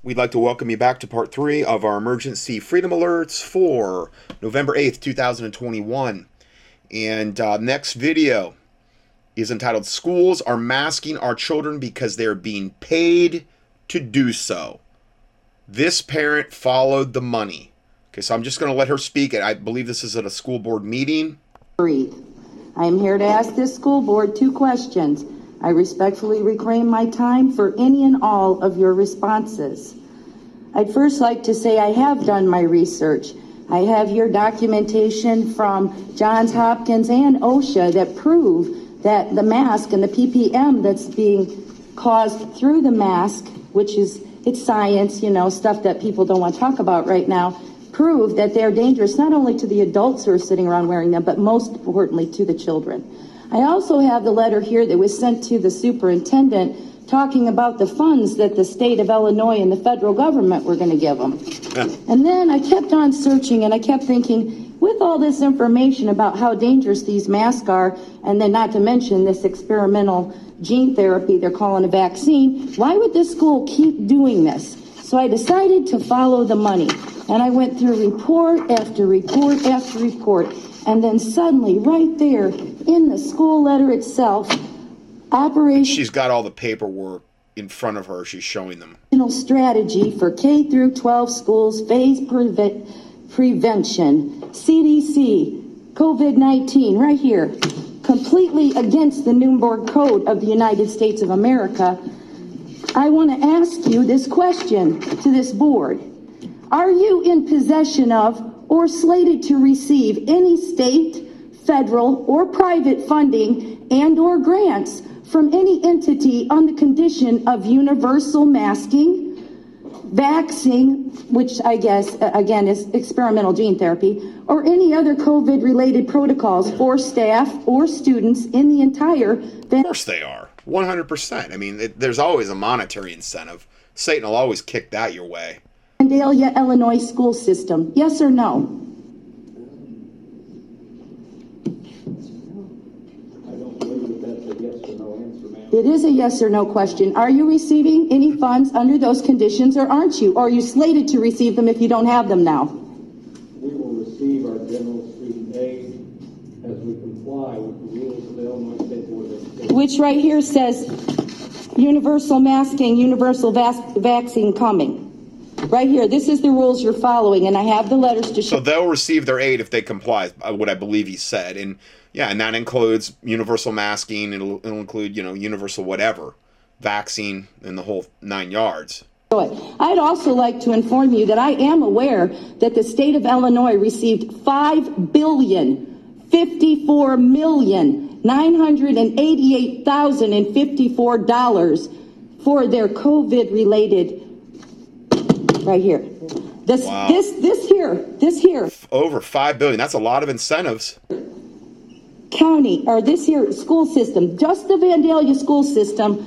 We'd like to welcome you back to part three of our emergency freedom alerts for November 8th, 2021. And uh, next video is entitled Schools Are Masking Our Children Because They're Being Paid to Do So. This parent followed the money. Okay, so I'm just going to let her speak. I believe this is at a school board meeting. I am here to ask this school board two questions. I respectfully reclaim my time for any and all of your responses. I'd first like to say I have done my research. I have your documentation from Johns Hopkins and OSHA that prove that the mask and the ppm that's being caused through the mask, which is it's science, you know, stuff that people don't want to talk about right now, prove that they're dangerous not only to the adults who are sitting around wearing them, but most importantly to the children. I also have the letter here that was sent to the superintendent talking about the funds that the state of Illinois and the federal government were going to give them. And then I kept on searching and I kept thinking, with all this information about how dangerous these masks are, and then not to mention this experimental gene therapy they're calling a vaccine, why would this school keep doing this? So I decided to follow the money. And I went through report after report after report. And then suddenly, right there in the school letter itself, Operation She's got all the paperwork in front of her. She's showing them. Strategy for K through 12 schools phase preve- prevention, CDC, COVID 19, right here, completely against the Nuremberg Code of the United States of America. I want to ask you this question to this board. Are you in possession of or slated to receive any state, federal, or private funding and or grants from any entity on the condition of universal masking, vaccine, which I guess, again, is experimental gene therapy, or any other COVID-related protocols for staff or students in the entire Of course they are. 100%. I mean, it, there's always a monetary incentive. Satan will always kick that your way. Vandalia, Illinois school system? Yes or no? I don't believe that that's a yes or no answer, ma'am. It is a yes or no question. Are you receiving any funds under those conditions or aren't you? Or are you slated to receive them if you don't have them now? We will receive our general student aid as we comply with the rules of the Illinois State Board of Education. Which right here says universal masking, universal vac- vaccine coming. Right here, this is the rules you're following and I have the letters to show. So they'll receive their aid if they comply, uh, what I believe he said. And yeah, and that includes universal masking. It'll, it'll include, you know, universal whatever, vaccine, and the whole nine yards. I'd also like to inform you that I am aware that the state of Illinois received five billion, fifty-four million, nine hundred and eighty-eight thousand and fifty-four dollars for their COVID-related, right here. This, Wow. this, this here, this here, Over five billion. That's a lot of incentives. county, or this here, school system, just the Vandalia school system,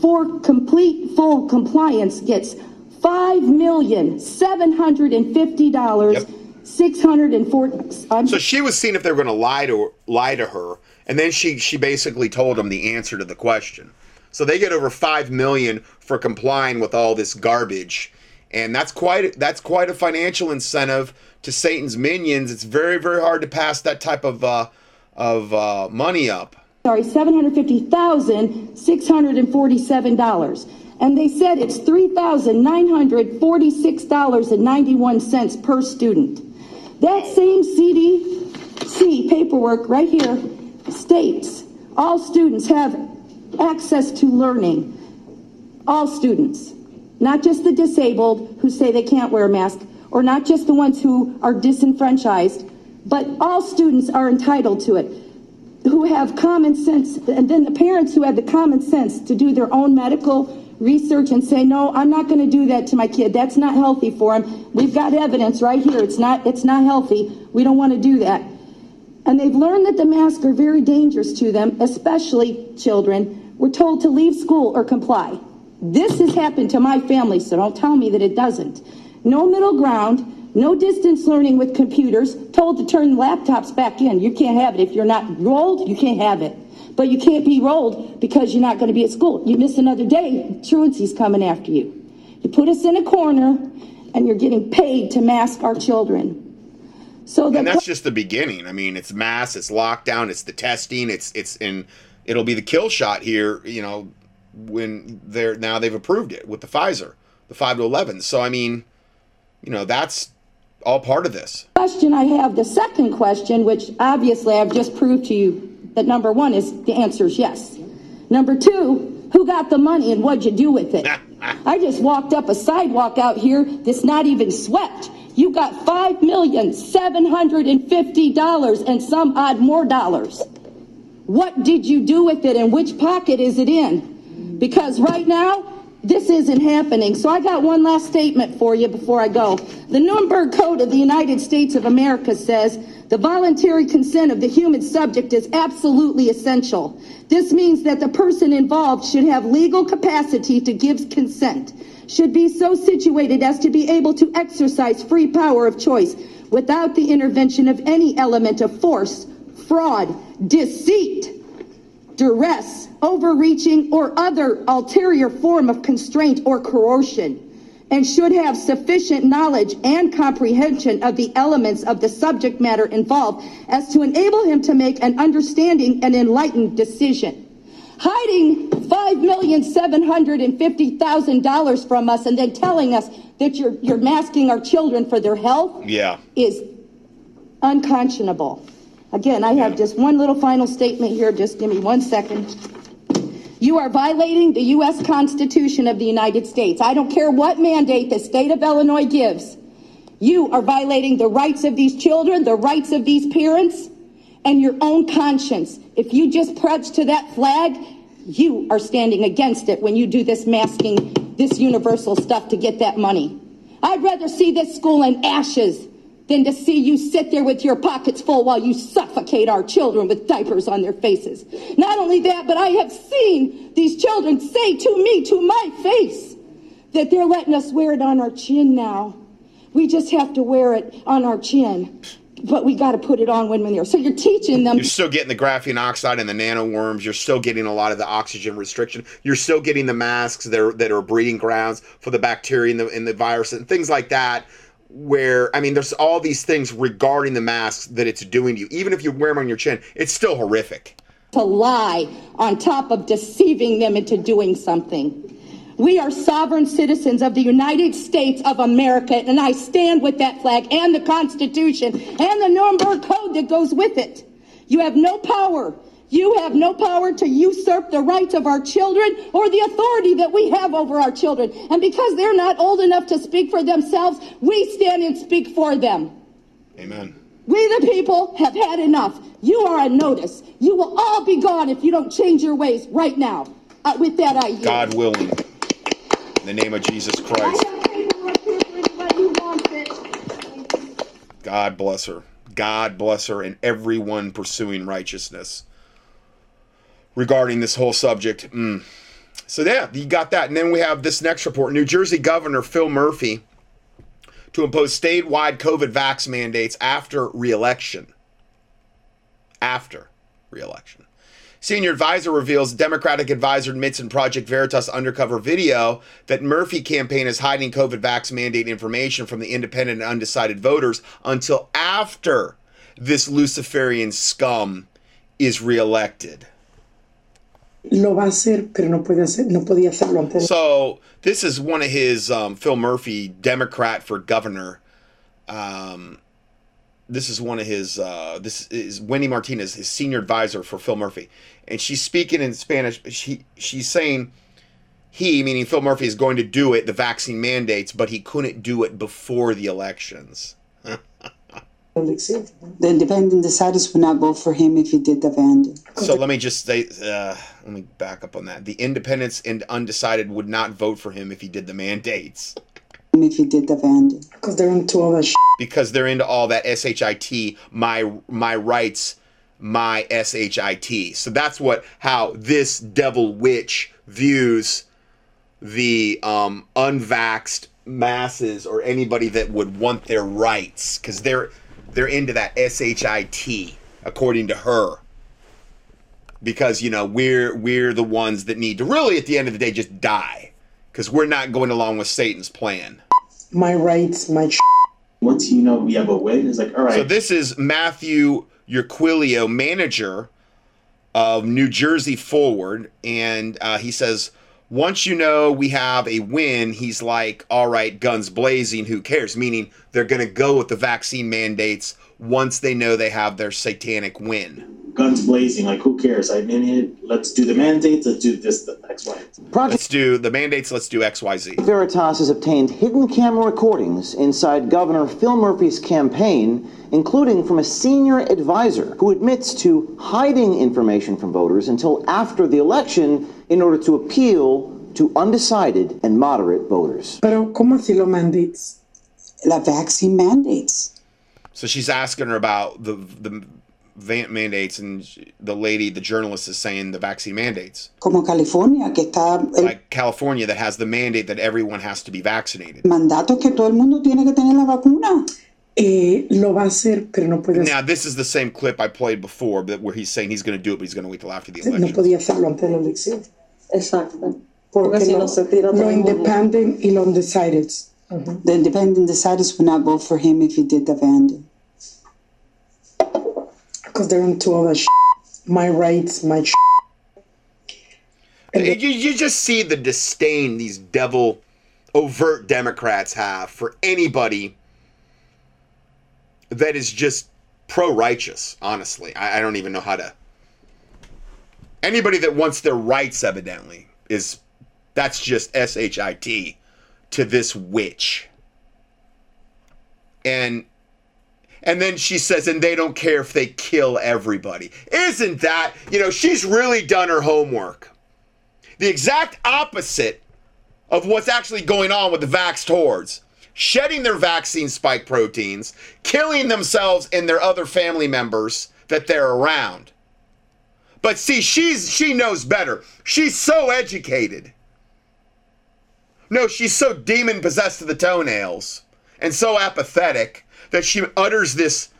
for complete full compliance gets five million, seven hundred and fifty dollars, Yep. six hundred and forty, I'm, So she was seeing if they were going to lie to lie to her, and then she she basically told them the answer to the question. So they get over five million for complying with all this garbage, and that's quite that's quite a financial incentive to Satan's minions. It's very very hard to pass that type of uh, of uh, money up. sorry, seven hundred fifty thousand, six hundred and forty-seven dollars. And they said it's three thousand nine hundred forty-six dollars and ninety-one cents per student. That same CDC paperwork right here states all students have access to learning. All students, not just the disabled who say they can't wear a mask, or not just the ones who are disenfranchised, but all students are entitled to it who have common sense, and then the parents who have the common sense to do their own medical research and say, no, I'm not going to do that to my kid. That's not healthy for him. We've got evidence right here. It's not, it's not healthy. We don't want to do that. And they've learned that the masks are very dangerous to them, especially children. We're told to leave school or comply. This has happened to my family, so don't tell me that it doesn't. No middle ground, no distance learning with computers, told to turn laptops back in. You can't have it. If you're not rolled, you can't have it. But you can't be rolled because you're not going to be at school. You miss another day, truancy's coming after you. You put us in a corner and you're getting paid to mask our children. So the and that's just the beginning. I mean, it's mass, it's lockdown, it's the testing, it's it's in it'll be the kill shot here, you know, when they're now they've approved it with the Pfizer, the 5 to 11. So I mean, you know, that's all part of this. question I have, the second question, which obviously I've just proved to you that number one is the answer is yes. Number two, who got the money and what'd you do with it? I just walked up a sidewalk out here that's not even swept. You got five million seven hundred and fifty dollars and some odd more dollars. What did you do with it and which pocket is it in? Because right now, this isn't happening. So I got one last statement for you before I go. The Nuremberg Code of the United States of America says the voluntary consent of the human subject is absolutely essential. This means that the person involved should have legal capacity to give consent, should be so situated as to be able to exercise free power of choice without the intervention of any element of force, fraud, deceit, duress, overreaching, or other ulterior form of constraint or coercion, and should have sufficient knowledge and comprehension of the elements of the subject matter involved as to enable him to make an understanding and enlightened decision. Hiding $5,750,000 from us and then telling us that you're, you're masking our children for their health Yeah. is unconscionable. Again, I have just one little final statement here. Just give me one second. You are violating the U.S. Constitution of the United States. I don't care what mandate the state of Illinois gives. You are violating the rights of these children, the rights of these parents, and your own conscience. If you just pledge to that flag, you are standing against it when you do this masking, this universal stuff to get that money. I'd rather see this school in ashes than to see you sit there with your pockets full while you suffocate our children with diapers on their faces. Not only that, but I have seen these children say to me, to my face, that they're letting us wear it on our chin now. We just have to wear it on our chin, but we got to put it on when we're there. So you're teaching them. You're still getting the graphene oxide and the nanoworms. You're still getting a lot of the oxygen restriction. You're still getting the masks that are, that are breeding grounds for the bacteria and the, and the virus and things like that where I mean, there's all these things regarding the masks that it's doing to you. Even if you wear them on your chin, it's still horrific. to lie on top of deceiving them into doing something. We are sovereign citizens of the United States of America, and I stand with that flag and the Constitution and the Nuremberg Code that goes with it. You have no power. You have no power to usurp the rights of our children or the authority that we have over our children. And because they're not old enough to speak for themselves, we stand and speak for them. Amen. We, the people, have had enough. You are on notice. You will all be gone if you don't change your ways right now. Uh, with that, I yield. God willing. In the name of Jesus Christ. have paperwork here for anybody who wants it. God bless her. God bless her and everyone pursuing righteousness regarding this whole subject. Mm. So, yeah, you got that. And then we have this next report New Jersey Governor Phil Murphy to impose statewide COVID vax mandates after reelection. After reelection. Senior advisor reveals Democratic advisor admits in Project Veritas undercover video that Murphy campaign is hiding COVID vax mandate information from the independent and undecided voters until after this Luciferian scum is reelected. Lo va a hacer, pero no puede hacer, no podía hacerlo antes. So this is one of his um, Phil Murphy, Democrat for governor. Um, this is one of his. Uh, this is Wendy Martinez, his senior advisor for Phil Murphy, and she's speaking in Spanish. She she's saying he, meaning Phil Murphy, is going to do it, the vaccine mandates, but he couldn't do it before the elections. elección. The independent deciders would not vote for him if he did the Vandy. So let me just say, uh, let me back up on that. The independents and undecided would not vote for him if he did the mandates. If he did the Vandy. Because they're into all that shit. because they're into all that shit my my rights my shit so that's what how this devil witch views the um unvaxxed masses or anybody that would want their rights because they're they're into that shit according to her because you know we're we're the ones that need to really at the end of the day just die because we're not going along with Satan's plan. My rights, my sh- once you know we have a win, it's like, all right. So this is Matthew Urquillo, manager of New Jersey Forward, and uh, he says once you know we have a win, he's like, all right, guns blazing, who cares? Meaning they're going to go with the vaccine mandates once they know they have their satanic win. guns blazing, like who cares? I mean, let's do the mandates, let's do this, the X, Y. Project Let's do the mandates, let's do XYZ. Veritas has obtained hidden camera recordings inside Governor Phil Murphy's campaign, including from a senior advisor who admits to hiding information from voters until after the election in order to appeal to undecided and moderate voters. Pero, ¿cómo así los mandates? La vaccine mandates. So she's asking her about the the van- mandates, and the lady, the journalist, is saying the vaccine mandates. Como California, que está el Like California, that has the mandate that everyone has to be vaccinated. mandato que todo el mundo tiene que tener la vacuna. Eh, lo va a hacer, pero no puede Now, this is the same clip I played before, but where he's saying he's going to do it, but he's going to wait till after the election. No election. podía hacerlo antes de la elección. Exacto. Porque Porque si lo, no se tira todo lo independent y lo undecided. Mm-hmm. The independent deciders would not vote for him if he did the van. Because they're into all that sh- My rights, my sh- You, you just see the disdain these devil, overt Democrats have for anybody that is just pro righteous, honestly. I, I don't even know how to. Anybody that wants their rights, evidently, is. That's just S H I T to this witch. And. And then she says, and they don't care if they kill everybody. Isn't that, you know, she's really done her homework the exact opposite of what's actually going on with the vaxxed hordes. Shedding their vaccine spike proteins, killing themselves and their other family members that they're around. But see, she's she knows better. She's so educated. No, she's so demon possessed to the toenails and so apathetic that she utters this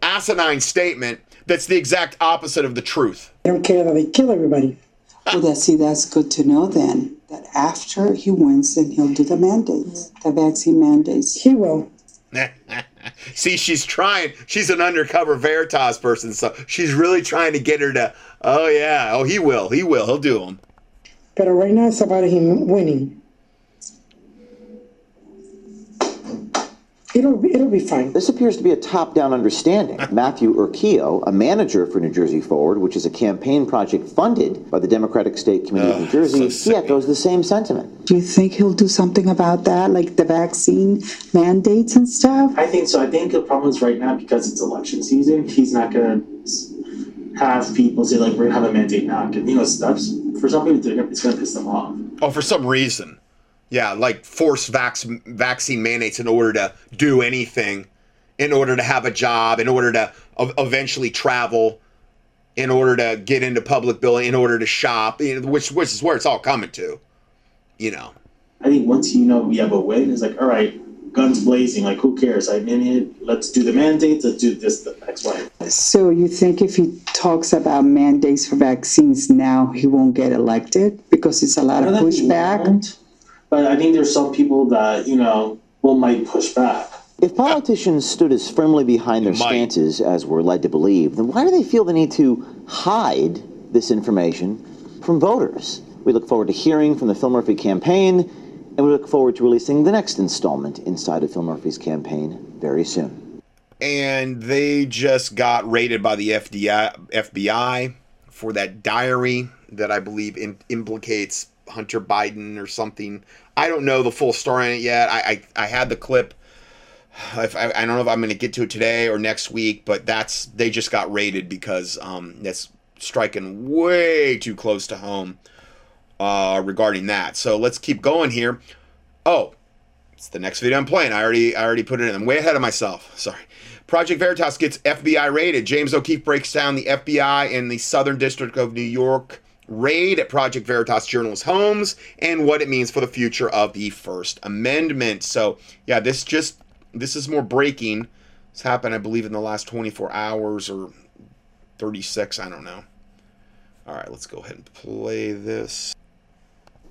asinine statement that's the exact opposite of the truth. They don't care that they kill everybody. Ah. Well, that, see, that's good to know then. That after he wins, then he'll do the mandates, the vaccine mandates. He will. See, she's trying. She's an undercover Veritas person, so she's really trying to get her to. Oh yeah. Oh, he will. He will. He'll do them. But right now it's about him winning. It'll be, it'll be fine. This appears to be a top down understanding. Matthew Urquillo, a manager for New Jersey Forward, which is a campaign project funded by the Democratic State Committee of New Jersey, so he sick. echoes the same sentiment. Do you think he'll do something about that, like the vaccine mandates and stuff? I think so. I think the problem is right now because it's election season, he's not gonna have people say like, we're gonna have a mandate now. 'Cause, You know, stuff's, for some people, they're gonna- it's gonna piss them off. Oh, for some reason. Yeah, like force vac- vaccine mandates in order to do anything, in order to have a job, in order to eventually travel, in order to get into public building, in order to shop, you know, which which is where it's all coming to. You know. I think once you know we have a win, it's like, all right, guns blazing, like who cares? I mean, it, let's do the mandates, let's do this, the X, Y. So you think if he talks about mandates for vaccines now, he won't get elected because it's a lot of Not that he pushback? Won't, But I think there's some people that, you know, will might push back. If politicians stood as firmly behind their stances as we're led to believe, then why do they feel the need to hide this information from voters? We look forward to hearing from the Phil Murphy campaign, and we look forward to releasing the next installment inside of Phil Murphy's campaign very soon. and they just got raided by the FBI, FBI for that diary that I believe in, implicates Hunter Biden or something. I don't know the full story on it yet. I I, I had the clip. I, I don't know if I'm going to get to it today or next week, but that's they just got raided because um, that's striking way too close to home uh, regarding that. So let's keep going here. Oh, it's the next video I'm playing. I already I already put it in. I'm way ahead of myself. Sorry. Project Veritas gets FBI raided. James O'Keefe breaks down the FBI in the Southern District of New York raid at Project Veritas journalists' homes and what it means for the future of the First Amendment. So yeah, this just this is more breaking. It's happened, I believe, in the last 24 hours or 36. I don't know. All right, let's go ahead and play this.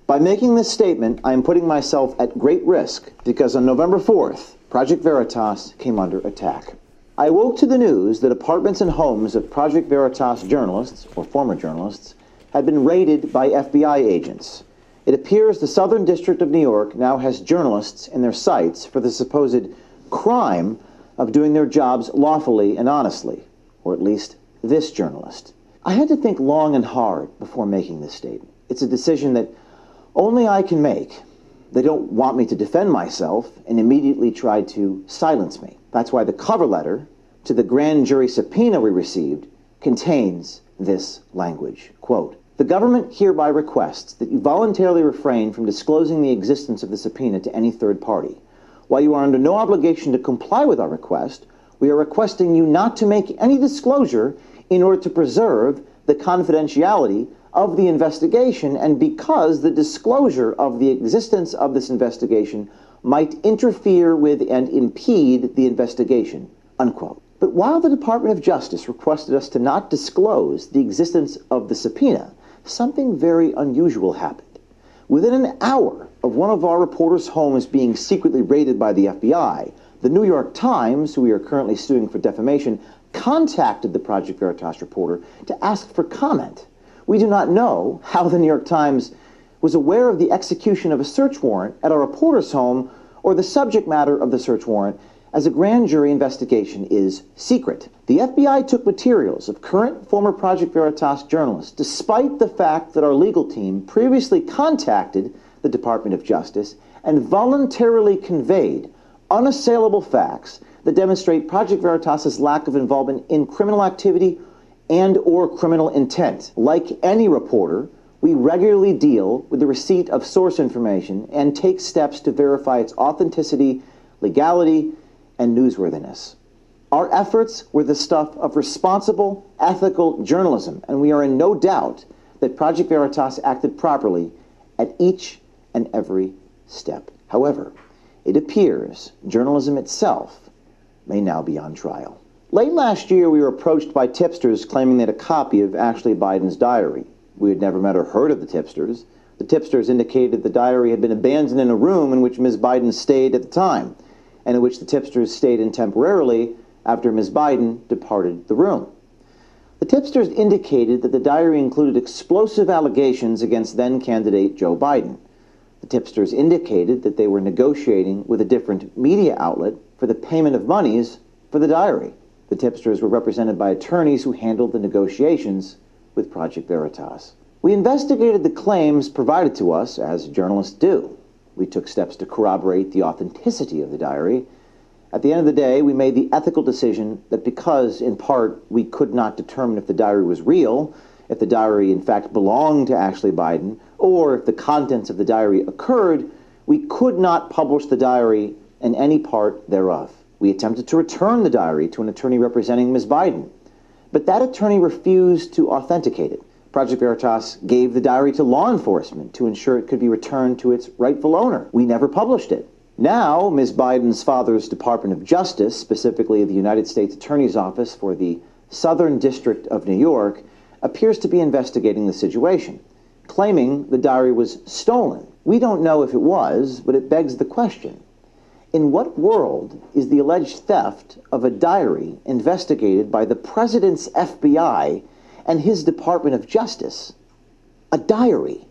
By making this statement, I am putting myself at great risk because on November 4th, Project Veritas came under attack. I woke to the news that apartments and homes of Project Veritas journalists, or former journalists, had been raided by FBI agents. It appears the Southern District of New York now has journalists in their sights for the supposed crime of doing their jobs lawfully and honestly, or at least this journalist. I had to think long and hard before making this statement. It's a decision that only I can make. They don't want me to defend myself and immediately tried to silence me. That's why the cover letter to the grand jury subpoena we received contains this language. Quote, the government hereby requests that you voluntarily refrain from disclosing the existence of the subpoena to any third party. While you are under no obligation to comply with our request, we are requesting you not to make any disclosure in order to preserve the confidentiality of the investigation and because the disclosure of the existence of this investigation might interfere with and impede the investigation. Unquote. But while the Department of Justice requested us to not disclose the existence of the subpoena, something very unusual happened. Within an hour of one of our reporters' homes being secretly raided by the FBI, the New York Times, who we are currently suing for defamation, contacted the Project Veritas reporter to ask for comment. We do not know how the New York Times was aware of the execution of a search warrant at a reporter's home or the subject matter of the search warrant, as a grand jury investigation is secret. The FBI took materials of current former Project Veritas journalists, despite the fact that our legal team previously contacted the Department of Justice and voluntarily conveyed unassailable facts that demonstrate Project Veritas's lack of involvement in criminal activity and or criminal intent. Like any reporter, we regularly deal with the receipt of source information and take steps to verify its authenticity, legality, and newsworthiness. Our efforts were the stuff of responsible, ethical journalism, and we are in no doubt that Project Veritas acted properly at each and every step. However, it appears journalism itself may now be on trial. Late last year, we were approached by tipsters claiming they had a copy of Ashley Biden's diary. We had never met or heard of the tipsters. The tipsters indicated the diary had been abandoned in a room in which Ms. Biden stayed at the time, and in which the tipsters stayed in temporarily after Ms. Biden departed the room. The tipsters indicated that the diary included explosive allegations against then candidate Joe Biden. The tipsters indicated that they were negotiating with a different media outlet for the payment of monies for the diary. The tipsters were represented by attorneys who handled the negotiations with Project Veritas. We investigated the claims provided to us, as journalists do. We took steps to corroborate the authenticity of the diary. At the end of the day, we made the ethical decision that because, in part, we could not determine if the diary was real, if the diary in fact belonged to Ashley Biden, or if the contents of the diary occurred, we could not publish the diary and any part thereof. We attempted to return the diary to an attorney representing Ms. Biden, but that attorney refused to authenticate it. Project Veritas gave the diary to law enforcement to ensure it could be returned to its rightful owner. We never published it. Now, Ms. Biden's father's Department of Justice, specifically the United States Attorney's Office for the Southern District of New York, appears to be investigating the situation, claiming the diary was stolen. We don't know if it was, but it begs the question in what world is the alleged theft of a diary investigated by the president's FBI and his Department of Justice? A diary.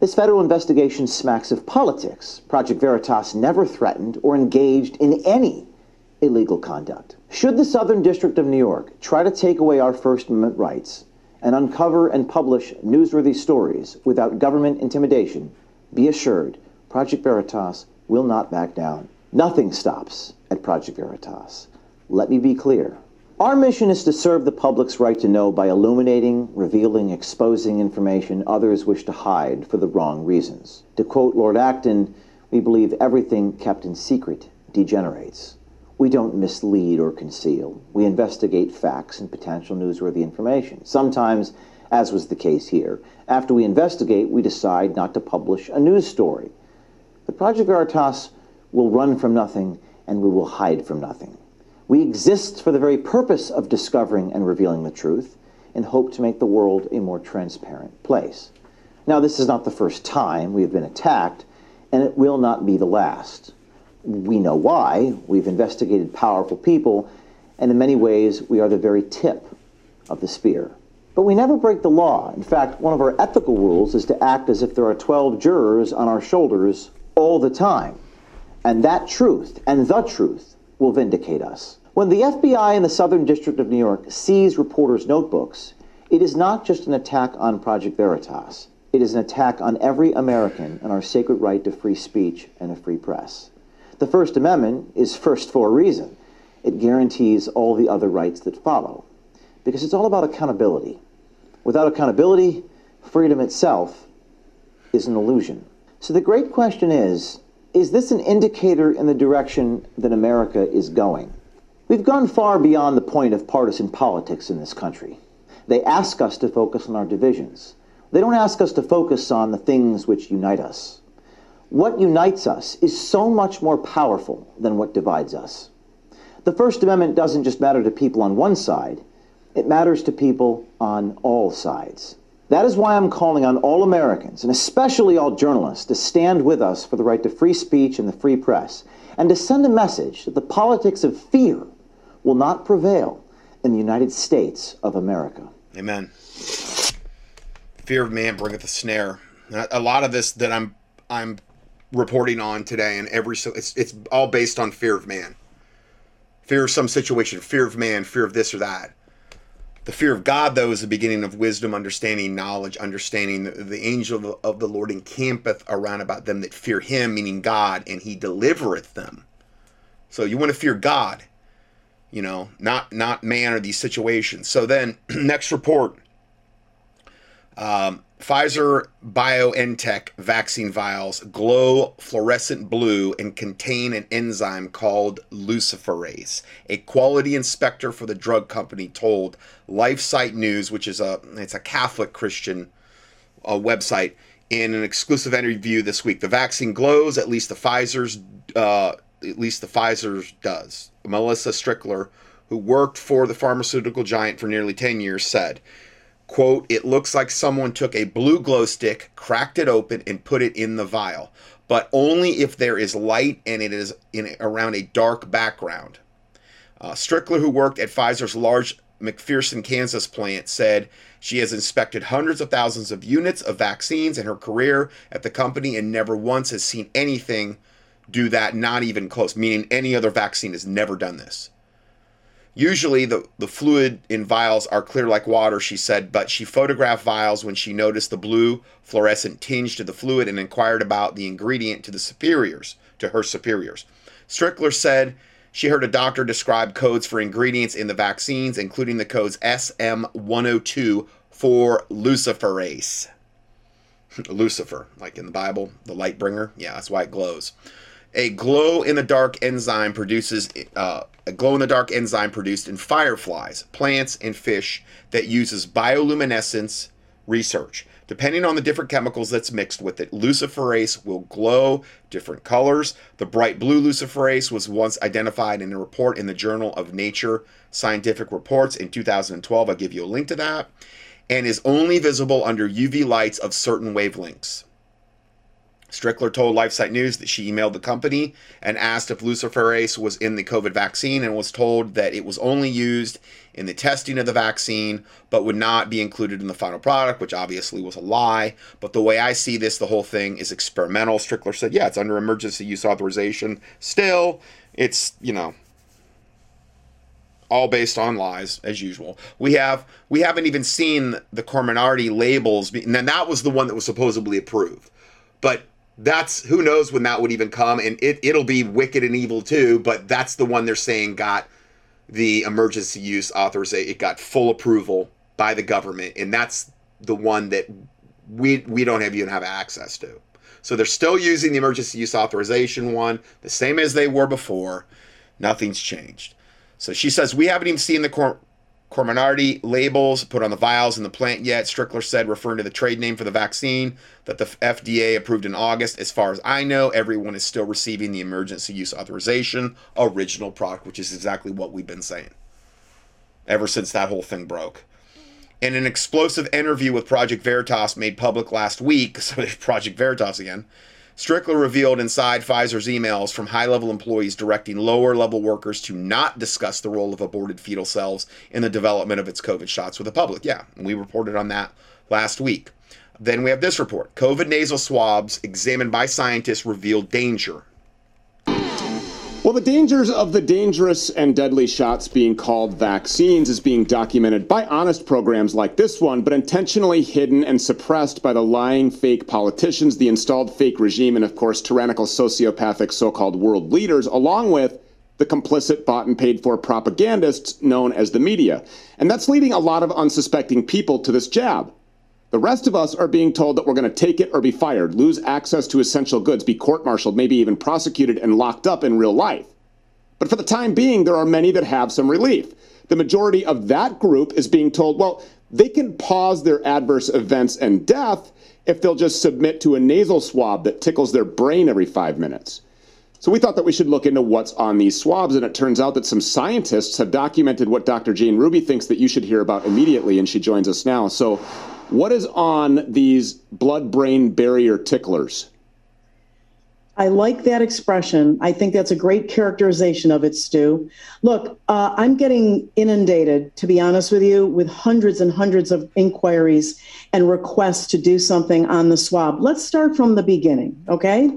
This federal investigation smacks of politics. Project Veritas never threatened or engaged in any illegal conduct. Should the Southern District of New York try to take away our First Amendment rights and uncover and publish newsworthy stories without government intimidation, be assured Project Veritas will not back down. Nothing stops at Project Veritas. Let me be clear. Our mission is to serve the public's right to know by illuminating, revealing, exposing information others wish to hide for the wrong reasons. To quote Lord Acton, we believe everything kept in secret degenerates. We don't mislead or conceal. We investigate facts and potential newsworthy information. Sometimes, as was the case here, after we investigate, we decide not to publish a news story. But Project Veritas will run from nothing and we will hide from nothing. We exist for the very purpose of discovering and revealing the truth and hope to make the world a more transparent place. Now, this is not the first time we have been attacked, and it will not be the last. We know why. We've investigated powerful people, and in many ways, we are the very tip of the spear. But we never break the law. In fact, one of our ethical rules is to act as if there are 12 jurors on our shoulders all the time. And that truth, and the truth, will vindicate us. When the FBI in the Southern District of New York seize reporters' notebooks, it is not just an attack on Project Veritas. It is an attack on every American and our sacred right to free speech and a free press. The First Amendment is first for a reason. It guarantees all the other rights that follow. Because it's all about accountability. Without accountability, freedom itself is an illusion. So the great question is is this an indicator in the direction that America is going? We've gone far beyond the point of partisan politics in this country. They ask us to focus on our divisions. They don't ask us to focus on the things which unite us. What unites us is so much more powerful than what divides us. The First Amendment doesn't just matter to people on one side, it matters to people on all sides. That is why I'm calling on all Americans, and especially all journalists, to stand with us for the right to free speech and the free press, and to send a message that the politics of fear will not prevail in the United States of America. Amen. Fear of man bringeth a snare. A lot of this that I'm I'm reporting on today, and every so it's it's all based on fear of man, fear of some situation, fear of man, fear of this or that. The fear of God, though, is the beginning of wisdom, understanding, knowledge, understanding. The, the angel of the Lord encampeth around about them that fear him, meaning God, and he delivereth them. So you want to fear God, you know, not not man or these situations. So then, next report. Um, Pfizer BioNTech vaccine vials glow fluorescent blue and contain an enzyme called luciferase. A quality inspector for the drug company told LifeSite News, which is a it's a Catholic Christian uh, website, in an exclusive interview this week. The vaccine glows, at least the Pfizer's, uh, at least the Pfizer's does. Melissa Strickler, who worked for the pharmaceutical giant for nearly 10 years, said quote, it looks like someone took a blue glow stick, cracked it open, and put it in the vial, but only if there is light and it is in around a dark background. Uh, Strickler, who worked at Pfizer's large McPherson, Kansas plant, said she has inspected hundreds of thousands of units of vaccines in her career at the company and never once has seen anything do that, not even close, meaning any other vaccine has never done this. Usually, the, the fluid in vials are clear like water, she said, but she photographed vials when she noticed the blue fluorescent tinge to the fluid and inquired about the ingredient to the superiors, to her superiors. Strickler said she heard a doctor describe codes for ingredients in the vaccines, including the codes SM102 for luciferase. Lucifer, like in the Bible, the light bringer. Yeah, that's why it glows. A glow in the dark enzyme produces uh, a glow in the dark enzyme produced in fireflies, plants, and fish that uses bioluminescence research. Depending on the different chemicals that's mixed with it, luciferase will glow different colors. The bright blue luciferase was once identified in a report in the Journal of Nature Scientific Reports in 2012. I'll give you a link to that. And is only visible under UV lights of certain wavelengths. Strickler told LifeSite News that she emailed the company and asked if luciferase was in the COVID vaccine and was told that it was only used in the testing of the vaccine but would not be included in the final product, which obviously was a lie. But the way I see this, the whole thing is experimental. Strickler said, yeah, it's under emergency use authorization. Still, it's, you know, all based on lies as usual. We have we haven't even seen the Comirnaty labels, and then that was the one that was supposedly approved. But that's who knows when that would even come and it, it'll be wicked and evil too but that's the one they're saying got the emergency use authorization it got full approval by the government and that's the one that we we don't have even have access to. So they're still using the emergency use authorization one the same as they were before. Nothing's changed. So she says we haven't even seen the cor- Comirnaty labels put on the vials in the plant yet. Strickler said, referring to the trade name for the vaccine that the FDA approved in August. As far as I know, everyone is still receiving the emergency use authorization original product, which is exactly what we've been saying ever since that whole thing broke. In an explosive interview with Project Veritas made public last week, so Project Veritas again, Strickler revealed inside Pfizer's emails from high level employees directing lower level workers to not discuss the role of aborted fetal cells in the development of its COVID shots with the public. Yeah, we reported on that last week. Then we have this report COVID nasal swabs examined by scientists revealed danger. Well, the dangers of the dangerous and deadly shots being called vaccines is being documented by honest programs like this one, but intentionally hidden and suppressed by the lying fake politicians, the installed fake regime, and of course, tyrannical sociopathic so called world leaders, along with the complicit bought and paid for propagandists known as the media. And that's leading a lot of unsuspecting people to this jab. The rest of us are being told that we're going to take it or be fired, lose access to essential goods, be court martialed, maybe even prosecuted and locked up in real life. But for the time being, there are many that have some relief. The majority of that group is being told, well, they can pause their adverse events and death if they'll just submit to a nasal swab that tickles their brain every five minutes. So we thought that we should look into what's on these swabs, and it turns out that some scientists have documented what Dr. Jane Ruby thinks that you should hear about immediately, and she joins us now. So what is on these blood brain barrier ticklers? I like that expression. I think that's a great characterization of it, Stew. Look, uh, I'm getting inundated, to be honest with you, with hundreds and hundreds of inquiries and requests to do something on the swab. Let's start from the beginning, okay?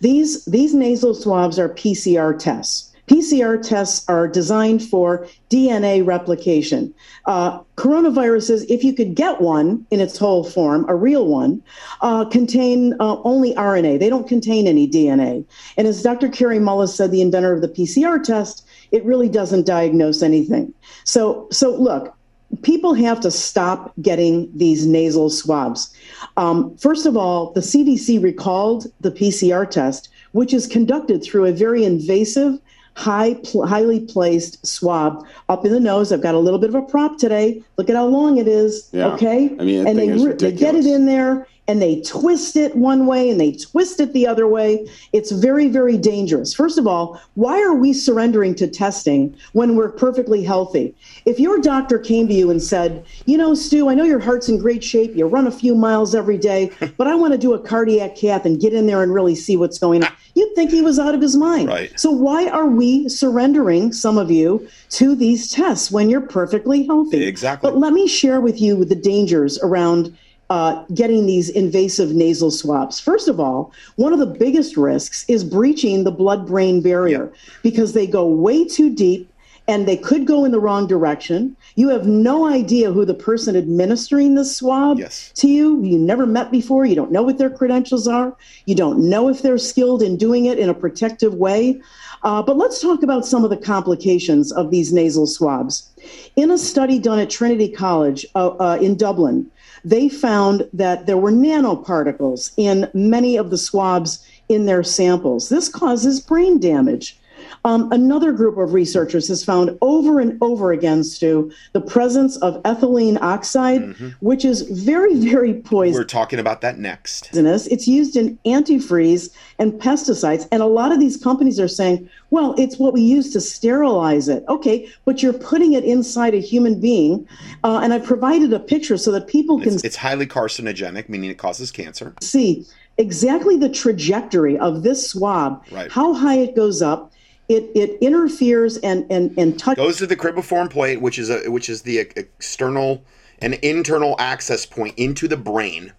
These these nasal swabs are PCR tests. PCR tests are designed for DNA replication. Uh, coronaviruses, if you could get one in its whole form, a real one, uh, contain uh, only RNA. They don't contain any DNA. And as Dr. Kary Mullis said, the inventor of the PCR test, it really doesn't diagnose anything. So, so look, people have to stop getting these nasal swabs. Um, first of all, the CDC recalled the PCR test, which is conducted through a very invasive high, pl- highly placed swab up in the nose. I've got a little bit of a prop today. Look at how long it is. Yeah. Okay. I mean, and they, is they get it in there and they twist it one way and they twist it the other way. It's very, very dangerous. First of all, why are we surrendering to testing when we're perfectly healthy? If your doctor came to you and said, you know, Stew, I know your heart's in great shape, you run a few miles every day, but I want to do a cardiac cath and get in there and really see what's going on, ah. you'd think he was out of his mind. Right. So why are we surrendering some of you to these tests when you're perfectly healthy? Exactly. But let me share with you the dangers around uh, getting these invasive nasal swabs. First of all, one of the biggest risks is breaching the blood brain barrier because they go way too deep and they could go in the wrong direction. You have no idea who the person administering the swab Yes. to you. You never met before. You don't know what their credentials are. You don't know if they're skilled in doing it in a protective way. Uh, but let's talk about some of the complications of these nasal swabs. In a study done at Trinity College uh, uh, in Dublin, they found that there were nanoparticles in many of the swabs in their samples. This causes brain damage. Um, another group of researchers has found over and over again, Stew, the presence of ethylene oxide, which is very, very poisonous We're talking about that next. It's used in antifreeze and pesticides. And a lot of these companies are saying, well, it's what we use to sterilize it. Okay, but you're putting it inside a human being. Uh, and I provided a picture so that people can It's, it's highly carcinogenic, meaning it causes cancer. see exactly the trajectory of this swab, Right. how high it goes up. It, it interferes and, and, and touches. Goes to the cribriform plate, which is a which is the external and internal access point into the brain.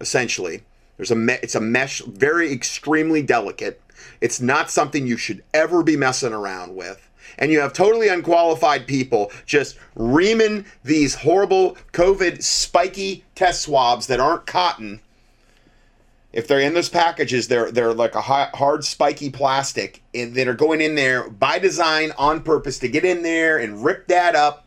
Essentially, there's a me- it's a mesh, very extremely delicate. It's not something you should ever be messing around with. And you have totally unqualified people just reaming these horrible COVID spiky test swabs that aren't cotton if they're in those packages, they're they're like a hard spiky plastic and that are going in there by design on purpose to get in there and rip that up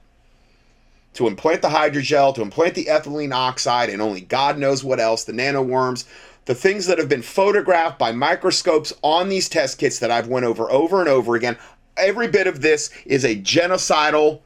to implant the hydrogel, to implant the ethylene oxide, and only God knows what else, the nanoworms, the things that have been photographed by microscopes on these test kits that I've went over over and over again. Every bit of this is a genocidal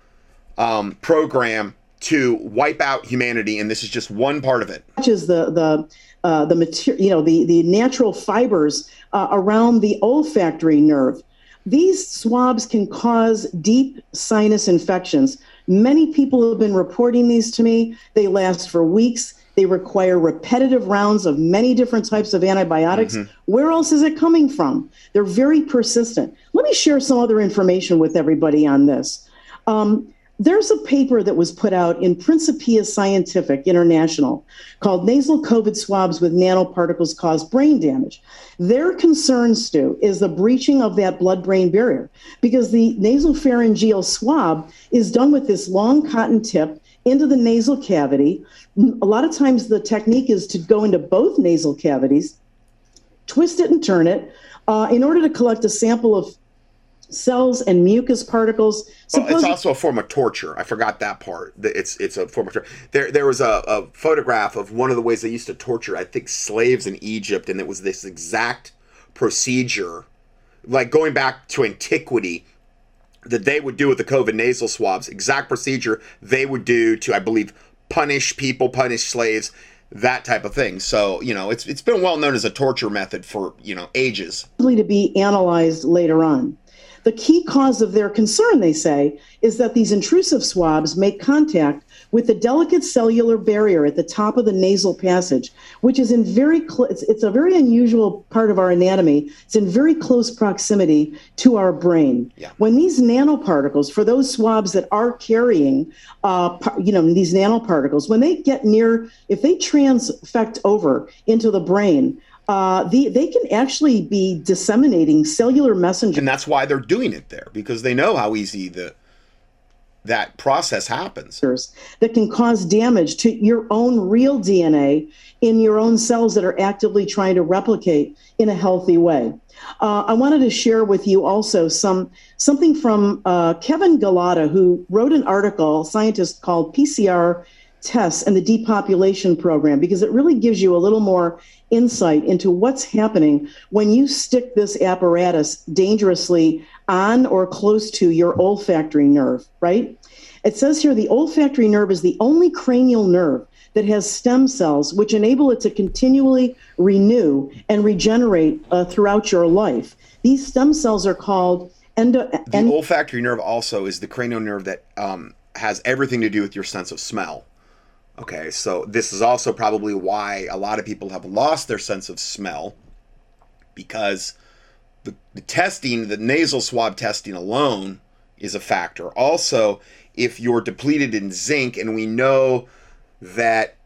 um, program to wipe out humanity, and this is just one part of it. touches the the uh, the material, you know, the the natural fibers uh, around the olfactory nerve. These swabs can cause deep sinus infections. Many people have been reporting these to me. They last for weeks. They require repetitive rounds of many different types of antibiotics. Where else is it coming from? They're very persistent. Let me share some other information with everybody on this. Um, there's a paper that was put out in Principia Scientific International called Nasal COVID Swabs with Nanoparticles Cause Brain Damage. Their concern, Stew, is the breaching of that blood brain barrier because the nasal pharyngeal swab is done with this long cotton tip into the nasal cavity. A lot of times the technique is to go into both nasal cavities, twist it and turn it uh, in order to collect a sample of cells and mucus particles. Well, it's also a form of torture. I forgot that part. It's it's a form of torture. There there was a, a photograph of one of the ways they used to torture, I think, slaves in Egypt, and it was this exact procedure, like going back to antiquity, that they would do with the COVID nasal swabs. Exact procedure they would do to, I believe, punish people, punish slaves, that type of thing. So you know, it's it's been well known as a torture method for you know ages. to be analyzed later on. The key cause of their concern, they say, is that these intrusive swabs make contact with the delicate cellular barrier at the top of the nasal passage, which is in very cl- it's, it's a very unusual part of our anatomy. It's in very close proximity to our brain. When these nanoparticles, for those swabs that are carrying, uh, you know, these nanoparticles, when they get near, if they transfect over into the brain, uh, the, they can actually be disseminating cellular messengers. And that's why they're doing it there because they know how easy the that process happens. that can cause damage to your own real DNA in your own cells that are actively trying to replicate in a healthy way. Uh, I wanted to share with you also some something from uh, Kevin Galalae, who wrote an article, a scientist called PCR tests and the depopulation program, because it really gives you a little more insight into what's happening when you stick this apparatus dangerously on or close to your olfactory nerve, right? It says here the olfactory nerve is the only cranial nerve that has stem cells which enable it to continually renew and regenerate uh, throughout your life. These stem cells are called endo. The olfactory nerve also is the cranial nerve that um, has everything to do with your sense of smell. Okay, so this is also probably why a lot of people have lost their sense of smell because the, the testing, the nasal swab testing alone is a factor. Also, if you're depleted in zinc, and we know that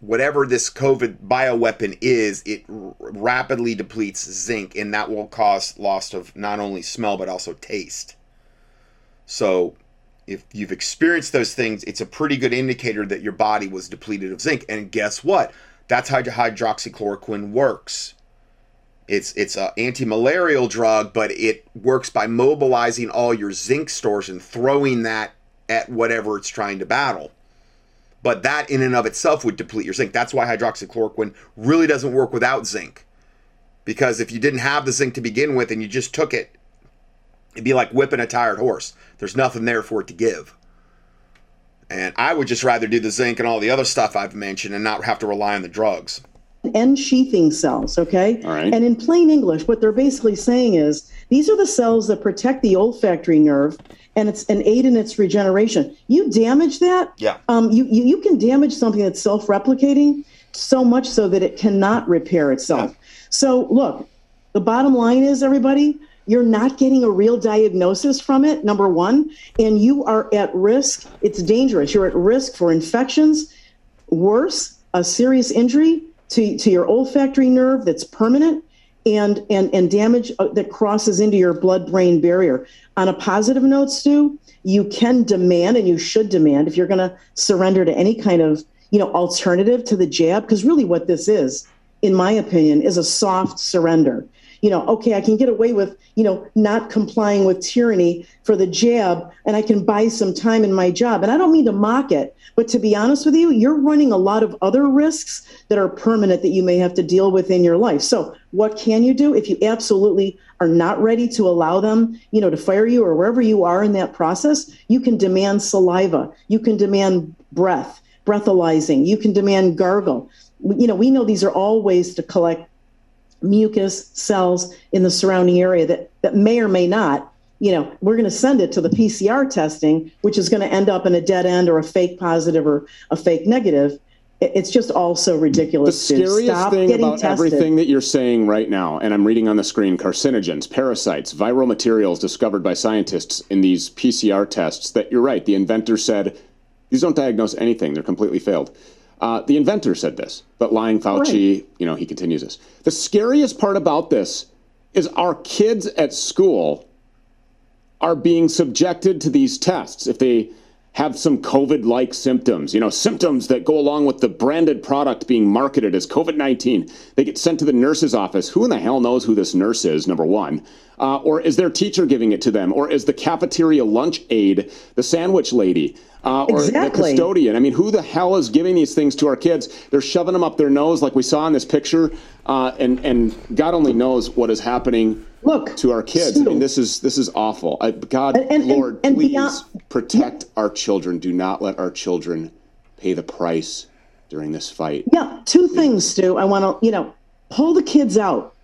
whatever this COVID bioweapon is, it r- rapidly depletes zinc, and that will cause loss of not only smell but also taste. So, if you've experienced those things, it's a pretty good indicator that your body was depleted of zinc. And guess what? That's how hydroxychloroquine works. It's it's a anti-malarial drug, but it works by mobilizing all your zinc stores and throwing that at whatever it's trying to battle. But that in and of itself would deplete your zinc. That's why hydroxychloroquine really doesn't work without zinc. Because if you didn't have the zinc to begin with and you just took it, it'd be like whipping a tired horse. There's nothing there for it to give. And I would just rather do the zinc and all the other stuff I've mentioned and not have to rely on the drugs. ensheathing cells, okay? All right. And in plain English, what they're basically saying is these are the cells that protect the olfactory nerve and it's an aid in its regeneration. You damage that, Yeah. um, you, you, you can damage something that's self replicating so much so that it cannot repair itself. So, look, the bottom line is, everybody, you're not getting a real diagnosis from it, number one, and you are at risk. It's dangerous. You're at risk for infections, worse, a serious injury to, to your olfactory nerve that's permanent. And, and, and damage uh, that crosses into your blood brain barrier. On a positive note, Stew, you can demand and you should demand if you're going to surrender to any kind of you know alternative to the jab because really what this is in my opinion is a soft surrender you know okay i can get away with you know not complying with tyranny for the jab and i can buy some time in my job. And i don't mean to mock it but to be honest with you you're running a lot of other risks that are permanent that you may have to deal with in your life. So what can you do if you absolutely are not ready to allow them you know to fire you or wherever you are in that process? You can demand saliva. You can demand breath breathalyzing. You can demand gargle. You know we know these are all ways to collect mucus cells in the surrounding area that, that may or may not you know, we're going to send it to the PCR testing, which is going to end up in a dead end or a fake positive or a fake negative. It's just all so ridiculous. The scariest thing about tested. everything that you're saying right now, and I'm reading on the screen carcinogens, parasites, viral materials discovered by scientists in these PCR tests, that you're right. The inventor said these don't diagnose anything, they're completely failed. Uh, the inventor said this, but lying Fauci, right. you know, he continues this. The scariest part about this is our kids at school are being subjected to these tests. If they have some COVID like symptoms, you know, symptoms that go along with the branded product being marketed as COVID 19. They get sent to the nurse's office. Who in the hell knows who this nurse is, number one? Uh, or is their teacher giving it to them? Or is the cafeteria lunch aide the sandwich lady? Uh, or exactly. the custodian. I mean, who the hell is giving these things to our kids? They're shoving them up their nose, like we saw in this picture, uh, and and God only knows what is happening look to our kids. I mean, this is this is awful. I, God, and, and, Lord, and, please beyond, protect our children. Do not let our children pay the price during this fight. Yeah, two things, Stew. I want to, you know, pull the kids out.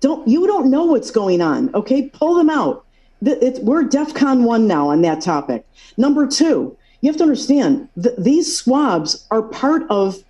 Don't you don't know what's going on? Okay, pull them out. It's, we're DEFCON one now on that topic. Number two, you have to understand th- these swabs are part of